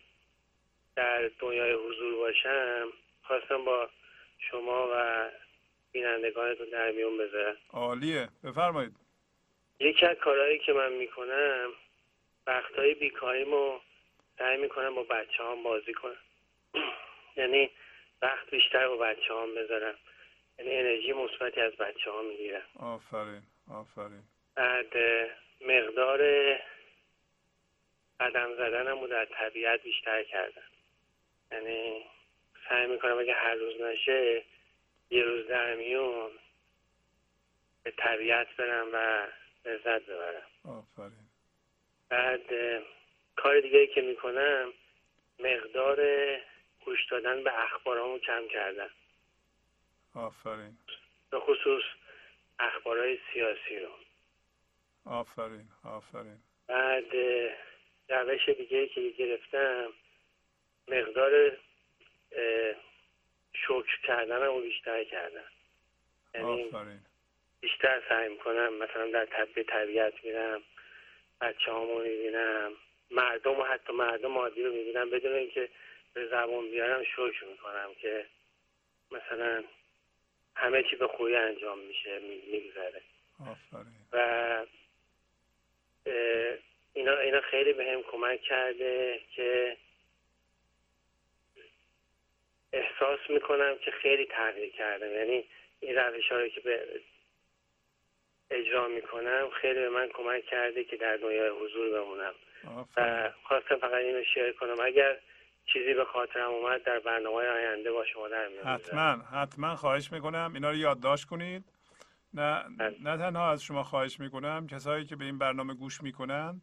در دنیای حضور باشم خواستم با شما و بینندگانتون در میون بذارم. عالیه. بفرمایید. یکی از کارهایی که من می‌کنم وقتهای بیکاریمو سعی می‌کنم با بچه هم بازی کنم. <clears throat> یعنی وقت بیشتر با بچه هم بذارم. یعنی انرژی مثبتی از بچه ها می‌گیرم. آفرین آفرین. بعد مقدار قدم زدنم رو در طبیعت بیشتر کردم. یعنی سعی می‌کنم اگه هر روز نشه یه روز در میون به طبیعت برم و لذت ببرم. آفرین. بعد کار دیگه که می‌کنم مقدار گوش دادن به اخبارامو کم کردم. آفرین. به خصوص اخبارهای سیاسی رو. آفرین آفرین. بعد روش دیگه که گرفتم مقدار شکر کردن رو بیشتر کردم. یعنی آفرین. بیشتر سعی می‌کنم مثلا در طبیع طبیعت میرم بچه هامو می‌بینم مردم و حتی مردم عادی رو می‌بینم بدون اینکه به زبان بیارم شکر می‌کنم که مثلا همه چی به خوبی انجام میشه میگذره. و اینا اینا خیلی به هم کمک کرده که احساس می‌کنم که خیلی تغییر کردم. یعنی این روش رو که به اجرا می‌کنم خیلی به من کمک کرده که در دنیای حضور بمونم و خواستم فقط اینو شیر کنم اگر چیزی به خاطرم اومد در برنامه آینده با شما در. حتما حتما خواهش می‌کنم اینا رو یادداشت کنید نه بله. نه تنها از شما خواهش می‌کنم کسایی که به این برنامه گوش می‌کنند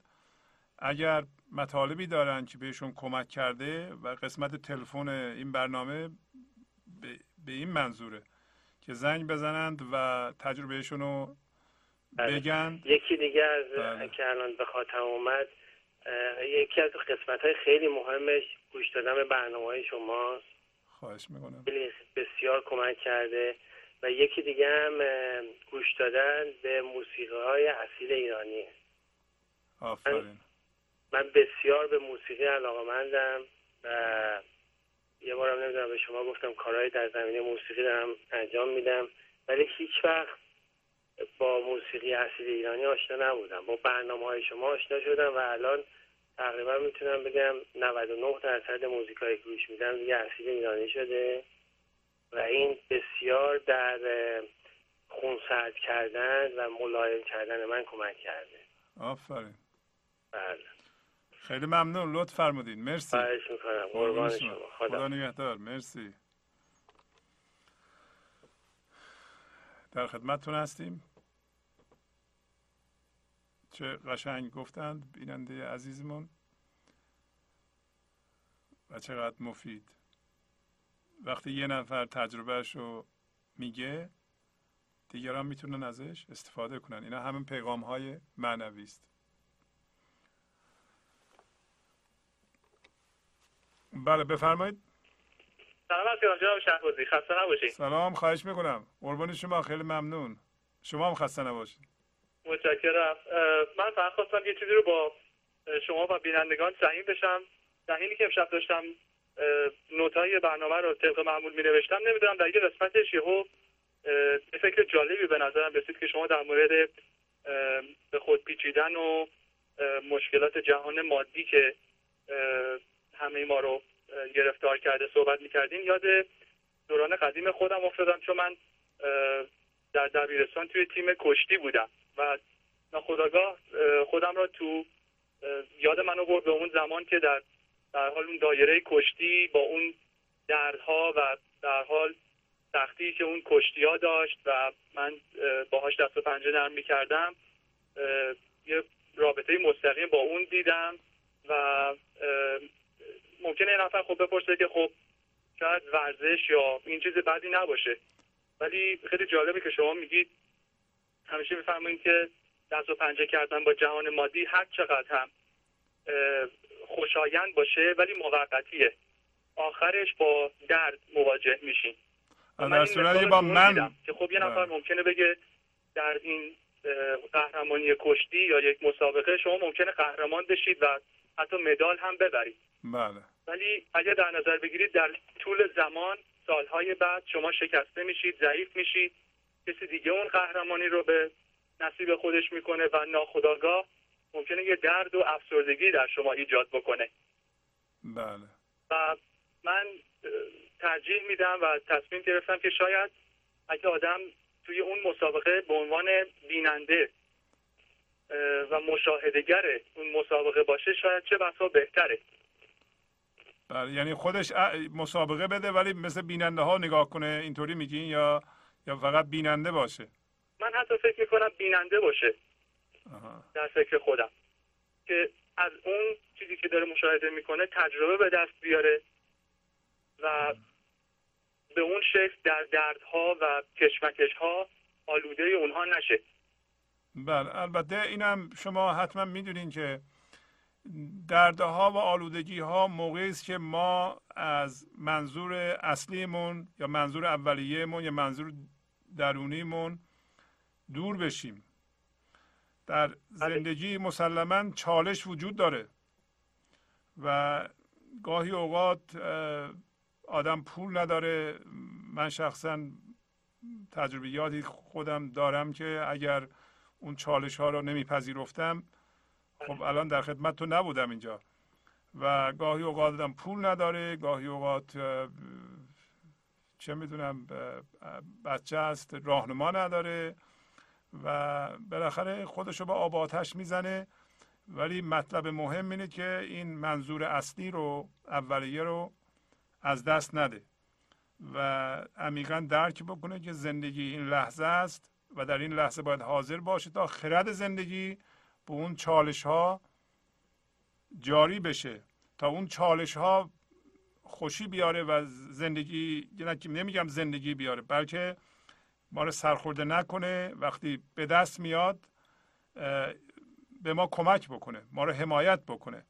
اگر مطالبی دارن که بهشون کمک کرده و قسمت تلفن این برنامه به, به این منظوره که زنگ بزنند و تجربهشون رو. بگن؟ یکی دیگه از بله. که الان به خاطرم اومد یکی از قسمت های خیلی مهمش گوش دادن به برنامه های شما خواهش می‌کنم. خیلی بسیار کمک کرده و یکی دیگه هم گوش دادن به موسیقی های اصیل ایرانیه. آفرین. من بسیار به موسیقی علاقمندم و یه بارم نمی‌دونم به شما گفتم کارهای در زمینه موسیقی دارم انجام میدم ولی هیچ وقت با موسیقی اصیل ایرانی آشنا نبودم. با برنامه های شما آشنا شدم و الان تقریبا می‌تونم بگم 99 درصد موزیکایی که گوش میدم دیگه اصیل ایرانی شده و این بسیار در خونسرد کردن و ملایم کردن من کمک کرده. آفرین. بله. خیلی ممنون. لطف فرمودین. مرسی. خواهش می‌کنم. قربان. شما. خدا خدا نگهدار. مرسی. در خدمتتون هستیم. چه قشنگ گفتند بیننده عزیزمون و چقدر مفید. وقتی یه نفر تجربهش رو میگه دیگران می‌تونن ازش استفاده کنن. اینا همین پیغام های معنوی است. بله بفرمایید. سلام جناب شهبازی. خسته نباشید. سلام خواهش می‌کنم. قربان شما خیلی ممنون. شما هم خسته نباشید. متشکرم. من فقط خواستم یه چیزی رو با شما و بینندگان سهیم بشم. سهیمی که امشب داشتم نوتای برنامه رو طبق معمول می نوشتم نمی‌دونم در یه قسمتش یهو یه فکر جالبی به نظرم رسید که شما در مورد به خود پیچیدن و مشکلات جهان مادی که همه ما رو گرفتار کرده صحبت می‌کردین. یاد دوران قدیم خودم افتادم چون من در دبیرستان توی تیم کشتی بودم. و ناخداگاه اه، خودم را تو یاد منو برد به اون زمان که در در حال اون دایره کشتی با اون دردها و در حال سختی که اون کشتی ها داشت و من اه، باهاش دست و پنجه نرم می‌کردم یه رابطه مستقیم با اون دیدم و ممکنه یه نفر خب بپرسه که خب شاید ورزش یا این چیز بدی نباشه. ولی خیلی جالبه که شما میگید همیشه میفرمایید که دست و پنجه کردن با جهان مادی هر چقدر هم خوشایند باشه ولی موقتیه. آخرش با درد مواجه میشین در صورتی با من. که خب یه نفر بله. ممکنه بگه در این قهرمانی کشتی یا یک مسابقه شما ممکنه قهرمان بشید و حتی مدال هم ببرید. بله. ولی اگر در نظر بگیرید در طول زمان سالهای بعد شما شکسته میشید ضعیف میشید. کسی دیگه اون قهرمانی رو به نصیب خودش می‌کنه و ناخداگاه ممکنه یه درد و افسردگی در شما ایجاد بکنه. بله. و من ترجیح میدم و تصمیم گرفتم که شاید اگه آدم توی اون مسابقه به عنوان بیننده و مشاهدگر اون مسابقه باشه شاید چه بسا بهتره. بله یعنی خودش مسابقه بده ولی مثل بیننده ها نگاه کنه اینطوری میگین یا یا فقط بیننده باشه؟ من حتی فکر می‌کنم بیننده باشه. در فکر خودم. که از اون چیزی که داره مشاهده می‌کنه تجربه به دست بیاره و به اون شکل در دردها و کشمکش ها آلوده اونها نشه. بله البته اینم شما حتما می‌دونین که دردها و آلودگی ها موقعی است که ما از منظور اصلیمون یا منظور اولیهمون یا منظور درونیمون دور بشیم. در بله. زندگی مسلما چالش وجود داره و گاهی اوقات آدم پول نداره. من شخصا تجربیاتی خودم دارم که اگر اون چالش ها رو نمیپذیرفتم خب الان در خدمت تو نبودم اینجا. و گاهی اوقات آدم پول نداره گاهی اوقات چه می‌دونم بچه است راهنما نداره و بالاخره خودش رو به آب آتش می‌زنه. ولی مطلب مهم اینه که این منظور اصلی رو اولیه رو از دست نده و عمیقا درک بکنه که زندگی این لحظه است و در این لحظه باید حاضر باشه تا خرد زندگی به اون چالش ها جاری بشه. تا اون چالش ها خوشی بیاره و زندگی نمیگم زندگی بیاره بلکه ما رو سرخورده نکنه. وقتی به دست میاد به ما کمک بکنه ما رو حمایت بکنه.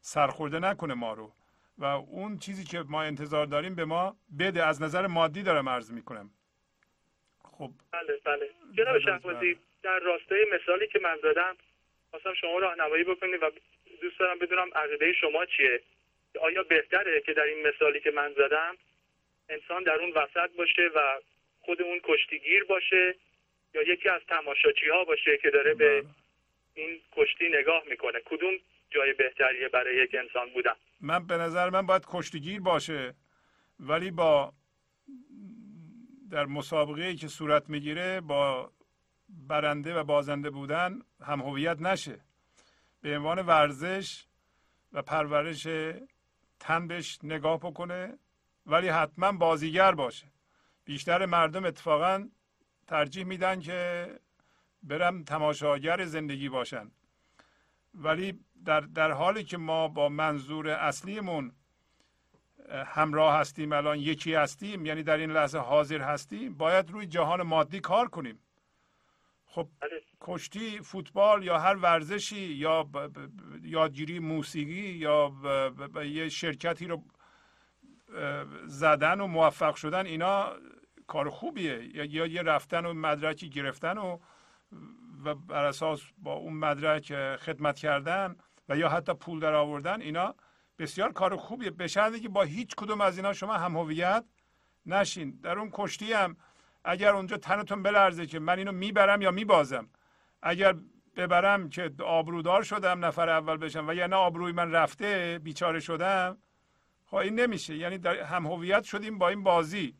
سرخورده نکنه ما رو. و اون چیزی که ما انتظار داریم به ما بده. از نظر مادی دارم عرض می‌کنم. خب. بله بله. جناب شهبازی در راستای مثالی که من زدم خواستم شما راهنمایی بکنید و دوست دارم بدونم عقیده شما چیه. آیا بهتره که در این مثالی که من زدم انسان در اون وسط باشه و خود اون کشتیگیر باشه یا یکی از تماشاچی ها باشه که داره به بله. این کشتی نگاه می‌کنه؟ کدوم جای بهتریه برای یک انسان بودن؟ من به نظر من باید کشتیگیر باشه ولی با در مسابقه ای که صورت می‌گیره با برنده و بازنده بودن هم هویت نشه. به عنوان ورزش و پرورش تن بهش نگاه بکنه ولی حتما بازیگر باشه. بیشتر مردم اتفاقا ترجیح میدن که برم تماشاگر زندگی باشن. ولی در, در حالی که ما با منظور اصلیمون همراه هستیم الان یکی هستیم یعنی در این لحظه حاضر هستیم باید روی جهان مادی کار کنیم. خب بله. کشتی فوتبال یا هر ورزشی یا یادگیری موسیقی یا یه شرکتی رو زدن و موفق شدن اینا کار خوبیه. یا یه رفتن و مدرکی گرفتن و و بر اساس با اون مدرک خدمت کردن و یا حتی پول در آوردن اینا بسیار کار خوبیه. به شرطی که با هیچ کدوم از اینا شما هم هویت نشین. در اون کشتی هم اگر اونجا تنتون بلرزه که من اینو می‌برم یا میبازم. اگر ببرم که آبرودار شدم نفر اول بشم و یا نه آبروی من رفته بیچاره شدم خب این نمیشه. یعنی در هم هویت شدیم با این بازی.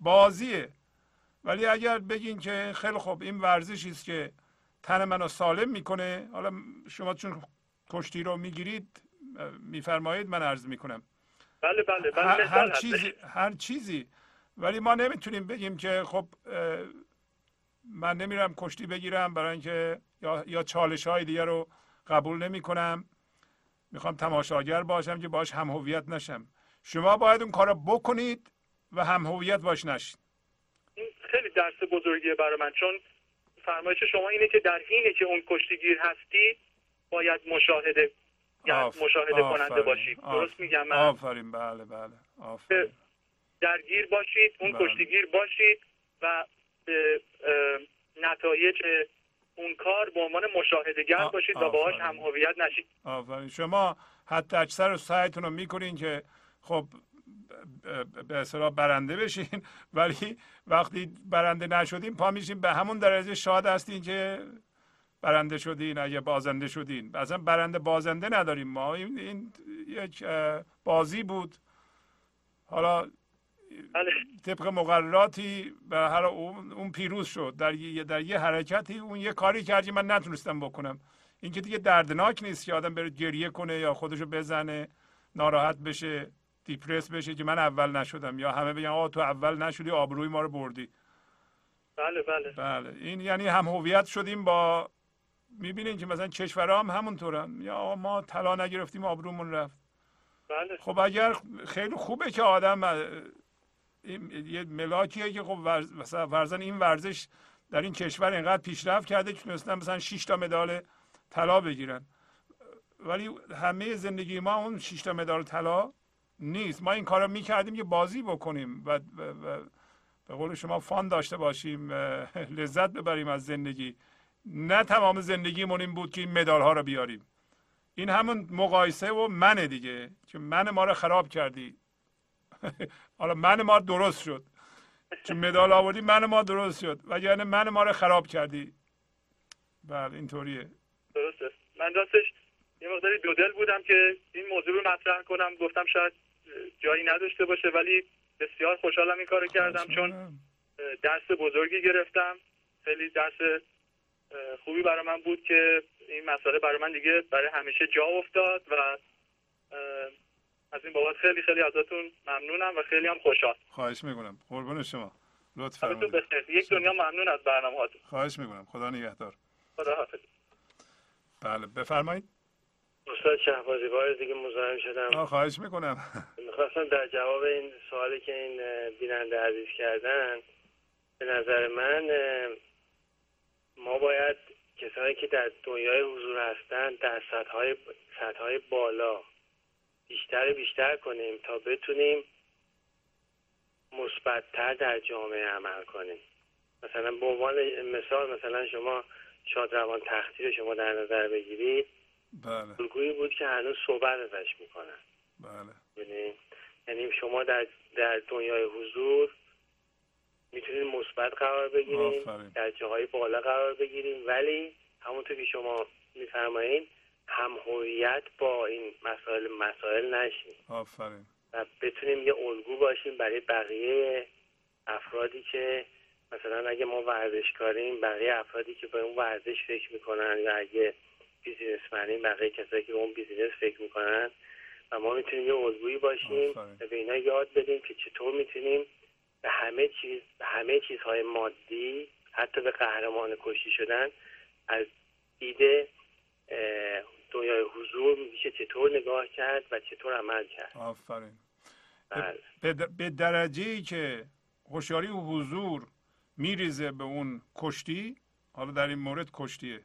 بازیه. ولی اگر بگین که خیلی خوب این ورزشی است که تن منو سالم می‌کنه. حالا شما چون کشتی رو می‌گیرید میفرمایید من عرض می‌کنم. بله بله, بله هر, هر چیزی هر چیزی. ولی ما نمی‌تونیم بگیم که خب من نمیرم کشتی بگیرم برای اینکه یا, یا چالش های دیگه رو قبول نمی کنم می‌خوام تماشاگر باشم که باش هم هویت نشم. شما باید اون کار بکنید و هم هویت باش نشید خیلی درس بزرگیه برای من چون فرمایش شما اینه که در حینی که اون کشتیگیر هستی باید مشاهده یعنی مشاهده کننده باشید درست میگم من؟ آفرین بله بله آفرین. درگیر باشید اون بله. کشتیگیر باشید و به نتایج اون کار به عنوان مشاهدهگر باشید و باهاش هم هویت نشید. آفرین. شما حتی اکثر سعیتون رو می‌کنین که خب به اصطلاح برنده بشین ولی وقتی برنده نشدین پا میشین به همون درجه شاد هستین که برنده شدین. اگه بازنده شدین. اصلا برنده بازنده نداریم ما. این, این یک بازی بود. حالا طبق مقرراتی به هر اون پیروز شد. در یه در یه حرکتی اون یه کاری کردی من نتونستم بکنم. این که دیگه دردناک نیست که آدم بره گریه کنه یا خودشو بزنه ناراحت بشه دیپرس بشه که من اول نشدم. یا همه بگن آه تو اول نشدی آبروی ما رو بردی. بله بله. بله. این یعنی هم هویت شدیم با می‌بینین که مثلا کشورها هم همونطورن. یا آقا ما طلا نگرفتیم آبرومون رفت. بله. خب اگر خیلی خوبه که آدم یه ملاکیه که خب ورز- مثلا فرضاً این ورزش در این کشور اینقدر پیشرفت کرده که تونستن مثلا 6 تا مدال طلا بگیرن. ولی همه زندگی ما اون 6 تا مدال طلا نیست. ما این کار رو می‌کردیم که بازی بکنیم و, و, و به قول شما فان داشته باشیم لذت ببریم از زندگی. نه تمام زندگیمون این بود که این مدال ها رو بیاریم. این همون مقایسه و منه دیگه که من ما رو خراب کردی. <laughs> حالا من ما درست شد. چون مدال آوردی من ما درست شد. وگرنه من ما رو خراب کردی. بله اینطوریه. درسته. من راستش یه مقداری دودل بودم که این موضوع رو مطرح کنم. گفتم شاید جایی نداشته باشه ولی بسیار خوشحالم این کارو کردم. چون درس بزرگی گرفتم. خیلی درس خوبی برای من بود که این مسئله برای من دیگه برای همیشه جا افتاد و از این بابت خیلی خیلی ازتون ممنونم و خیلی هم خوشحال. خواهش می‌کنم. قربون شما. لطف بخیر. یک دنیا ممنون از برنامه هاتون. خواهش می‌کنم. خدا نگهدار. خدا حافظ بله بفرمایید. استاد شهبازی بار دیگه مزاحم شدم. آه، خواهش می‌کنم. می‌خواستم در جواب این سوالی که این بیننده عزیز کردن به نظر من ما باید کسانی که در دنیای حضور هستند در سطحهای سطحهای بالا بیشتر بیشتر کنیم تا بتونیم مثبتتر در جامعه عمل کنیم. مثلا به عنوان مثال مثلا شما شادروان تختی رو شما در نظر بگیرید. بله. الگویی بود که هنوز صحبت ازش می‌کنن. بله. یعنی یعنی شما در در دنیای حضور می‌تونید مثبت قرار بگیریم آفرین. در جاهای بالا قرار بگیریم ولی همونطور که شما میفرمایید هم هویت با این مسائل مسائل نشیم. آفرین. و بتونیم یه الگو باشیم برای بقیه افرادی که مثلا اگه ما ورزشکاریم بقیه افرادی که به اون ورزش فکر می‌کنن یا اگه بیزینسمنیم بقیه کسایی که به اون بیزینس فکر می‌کنن. و ما می‌تونیم یه الگویی باشیم. و به اینا یاد بدیم که چطور می‌تونیم به همه چیز به همه چیزهای مادی حتی به قهرمان کشتی شدن از دید اه، دنیای حضور میشه چطور نگاه کرد و چطور عمل کرد. آفرین. بله. به, درجه ای که هوشیاری و حضور میریزه به اون کشتی حالا در این مورد کشتیه.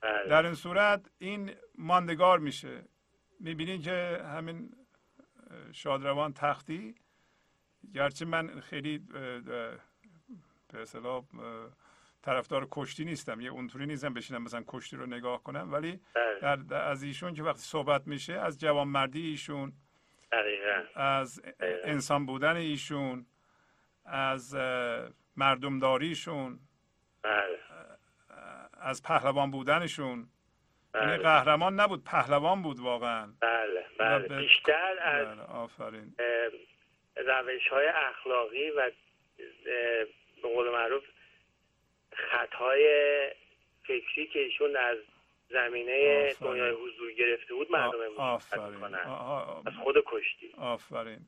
بله. در این صورت این ماندگار میشه. می‌بینین که همین شادروان تختی گرچه من خیلی به اصطلاح طرفدار کشتی نیستم. یه اونطوری نیستم بشینم مثلا کشتی رو نگاه کنم. ولی بله. در, در- از ایشون که وقتی صحبت میشه از جوانمردی ایشون دقیقا. از انسان بودن ایشون از مردمداریشون بله. از پهلوان بودنشون یعنی بله. قهرمان نبود پهلوان بود واقعا. بله بله. به- بیشتر از بله آفرین. روش های اخلاقی و به قول معروف خطهای فکری که ایشون از زمینه آفرین. دنیای حضور گرفته بود مردم آفرین. می‌کنن. آ- آ- از خود کشتی. آفرین.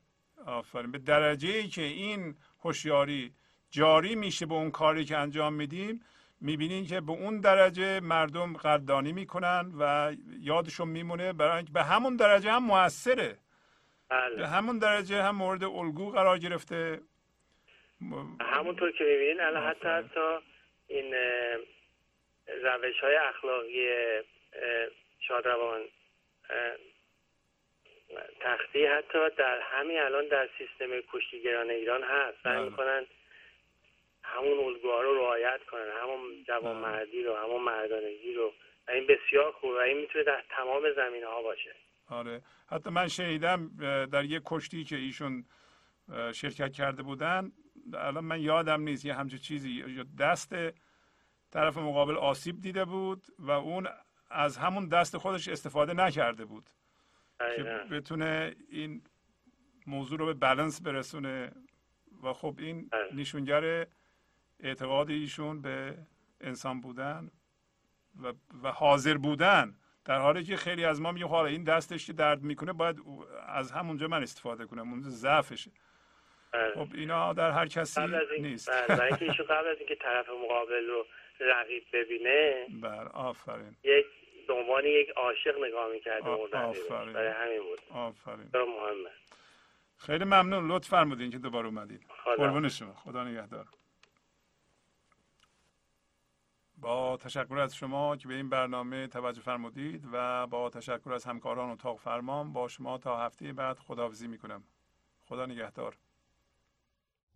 آفرین. به درجه ای که این هوشیاری جاری میشه به اون کاری که انجام میدیم می‌بینین که به اون درجه مردم قدردانی می‌کنن و یادشون میمونه برای اینکه به همون درجه هم موثره. به بله همون درجه هم مورد الگو قرار گرفته. همونطور که می‌بینین الان حتی آفرین. حتی این روش های اخلاقی شادروان تختی حتی در همین الان در سیستم کشتیگران ایران هست. سعی بله. می‌کنن همون الگوها رو رعایت کنن همون جوانمردی رو همون مردانگی رو. و این بسیار خوبه و این می‌تونه در تمام زمینه ها باشه. آره. حتی من شنیدم در یک کشتی که ایشون شرکت کرده بودن الان من یادم نیست یه همچین چیزی یا دست طرف مقابل آسیب دیده بود و اون از همون دست خودش استفاده نکرده بود که. بتونه این موضوع رو به بالانس برسونه و خب این. نشونگر اعتقاد ایشون به انسان بودن و, و حاضر بودن در حالی که خیلی از ما میگیم حالا این دستش که درد می‌کنه باید از همونجا من استفاده کنم اونجا ضعفشه. خب اینا در هر کسی قبل از این نیست. بله برای اینکه <laughs> ایشون قبل از اینکه طرف مقابل رو رقیب ببینه بله آفرین. یک عنوان یک عاشق نگاه می‌کرده آ-. آفرین. برای همین بود. آفرین. مهمه. خیلی ممنون. لطف فرمودین که دوباره اومدید. قربون شما. خدا نگهدار. با تشکر از شما که به این برنامه توجه فرمودید و با تشکر از همکاران اتاق فرمان با شما تا هفته بعد خداحافظی می‌کنم. خدا نگهدار.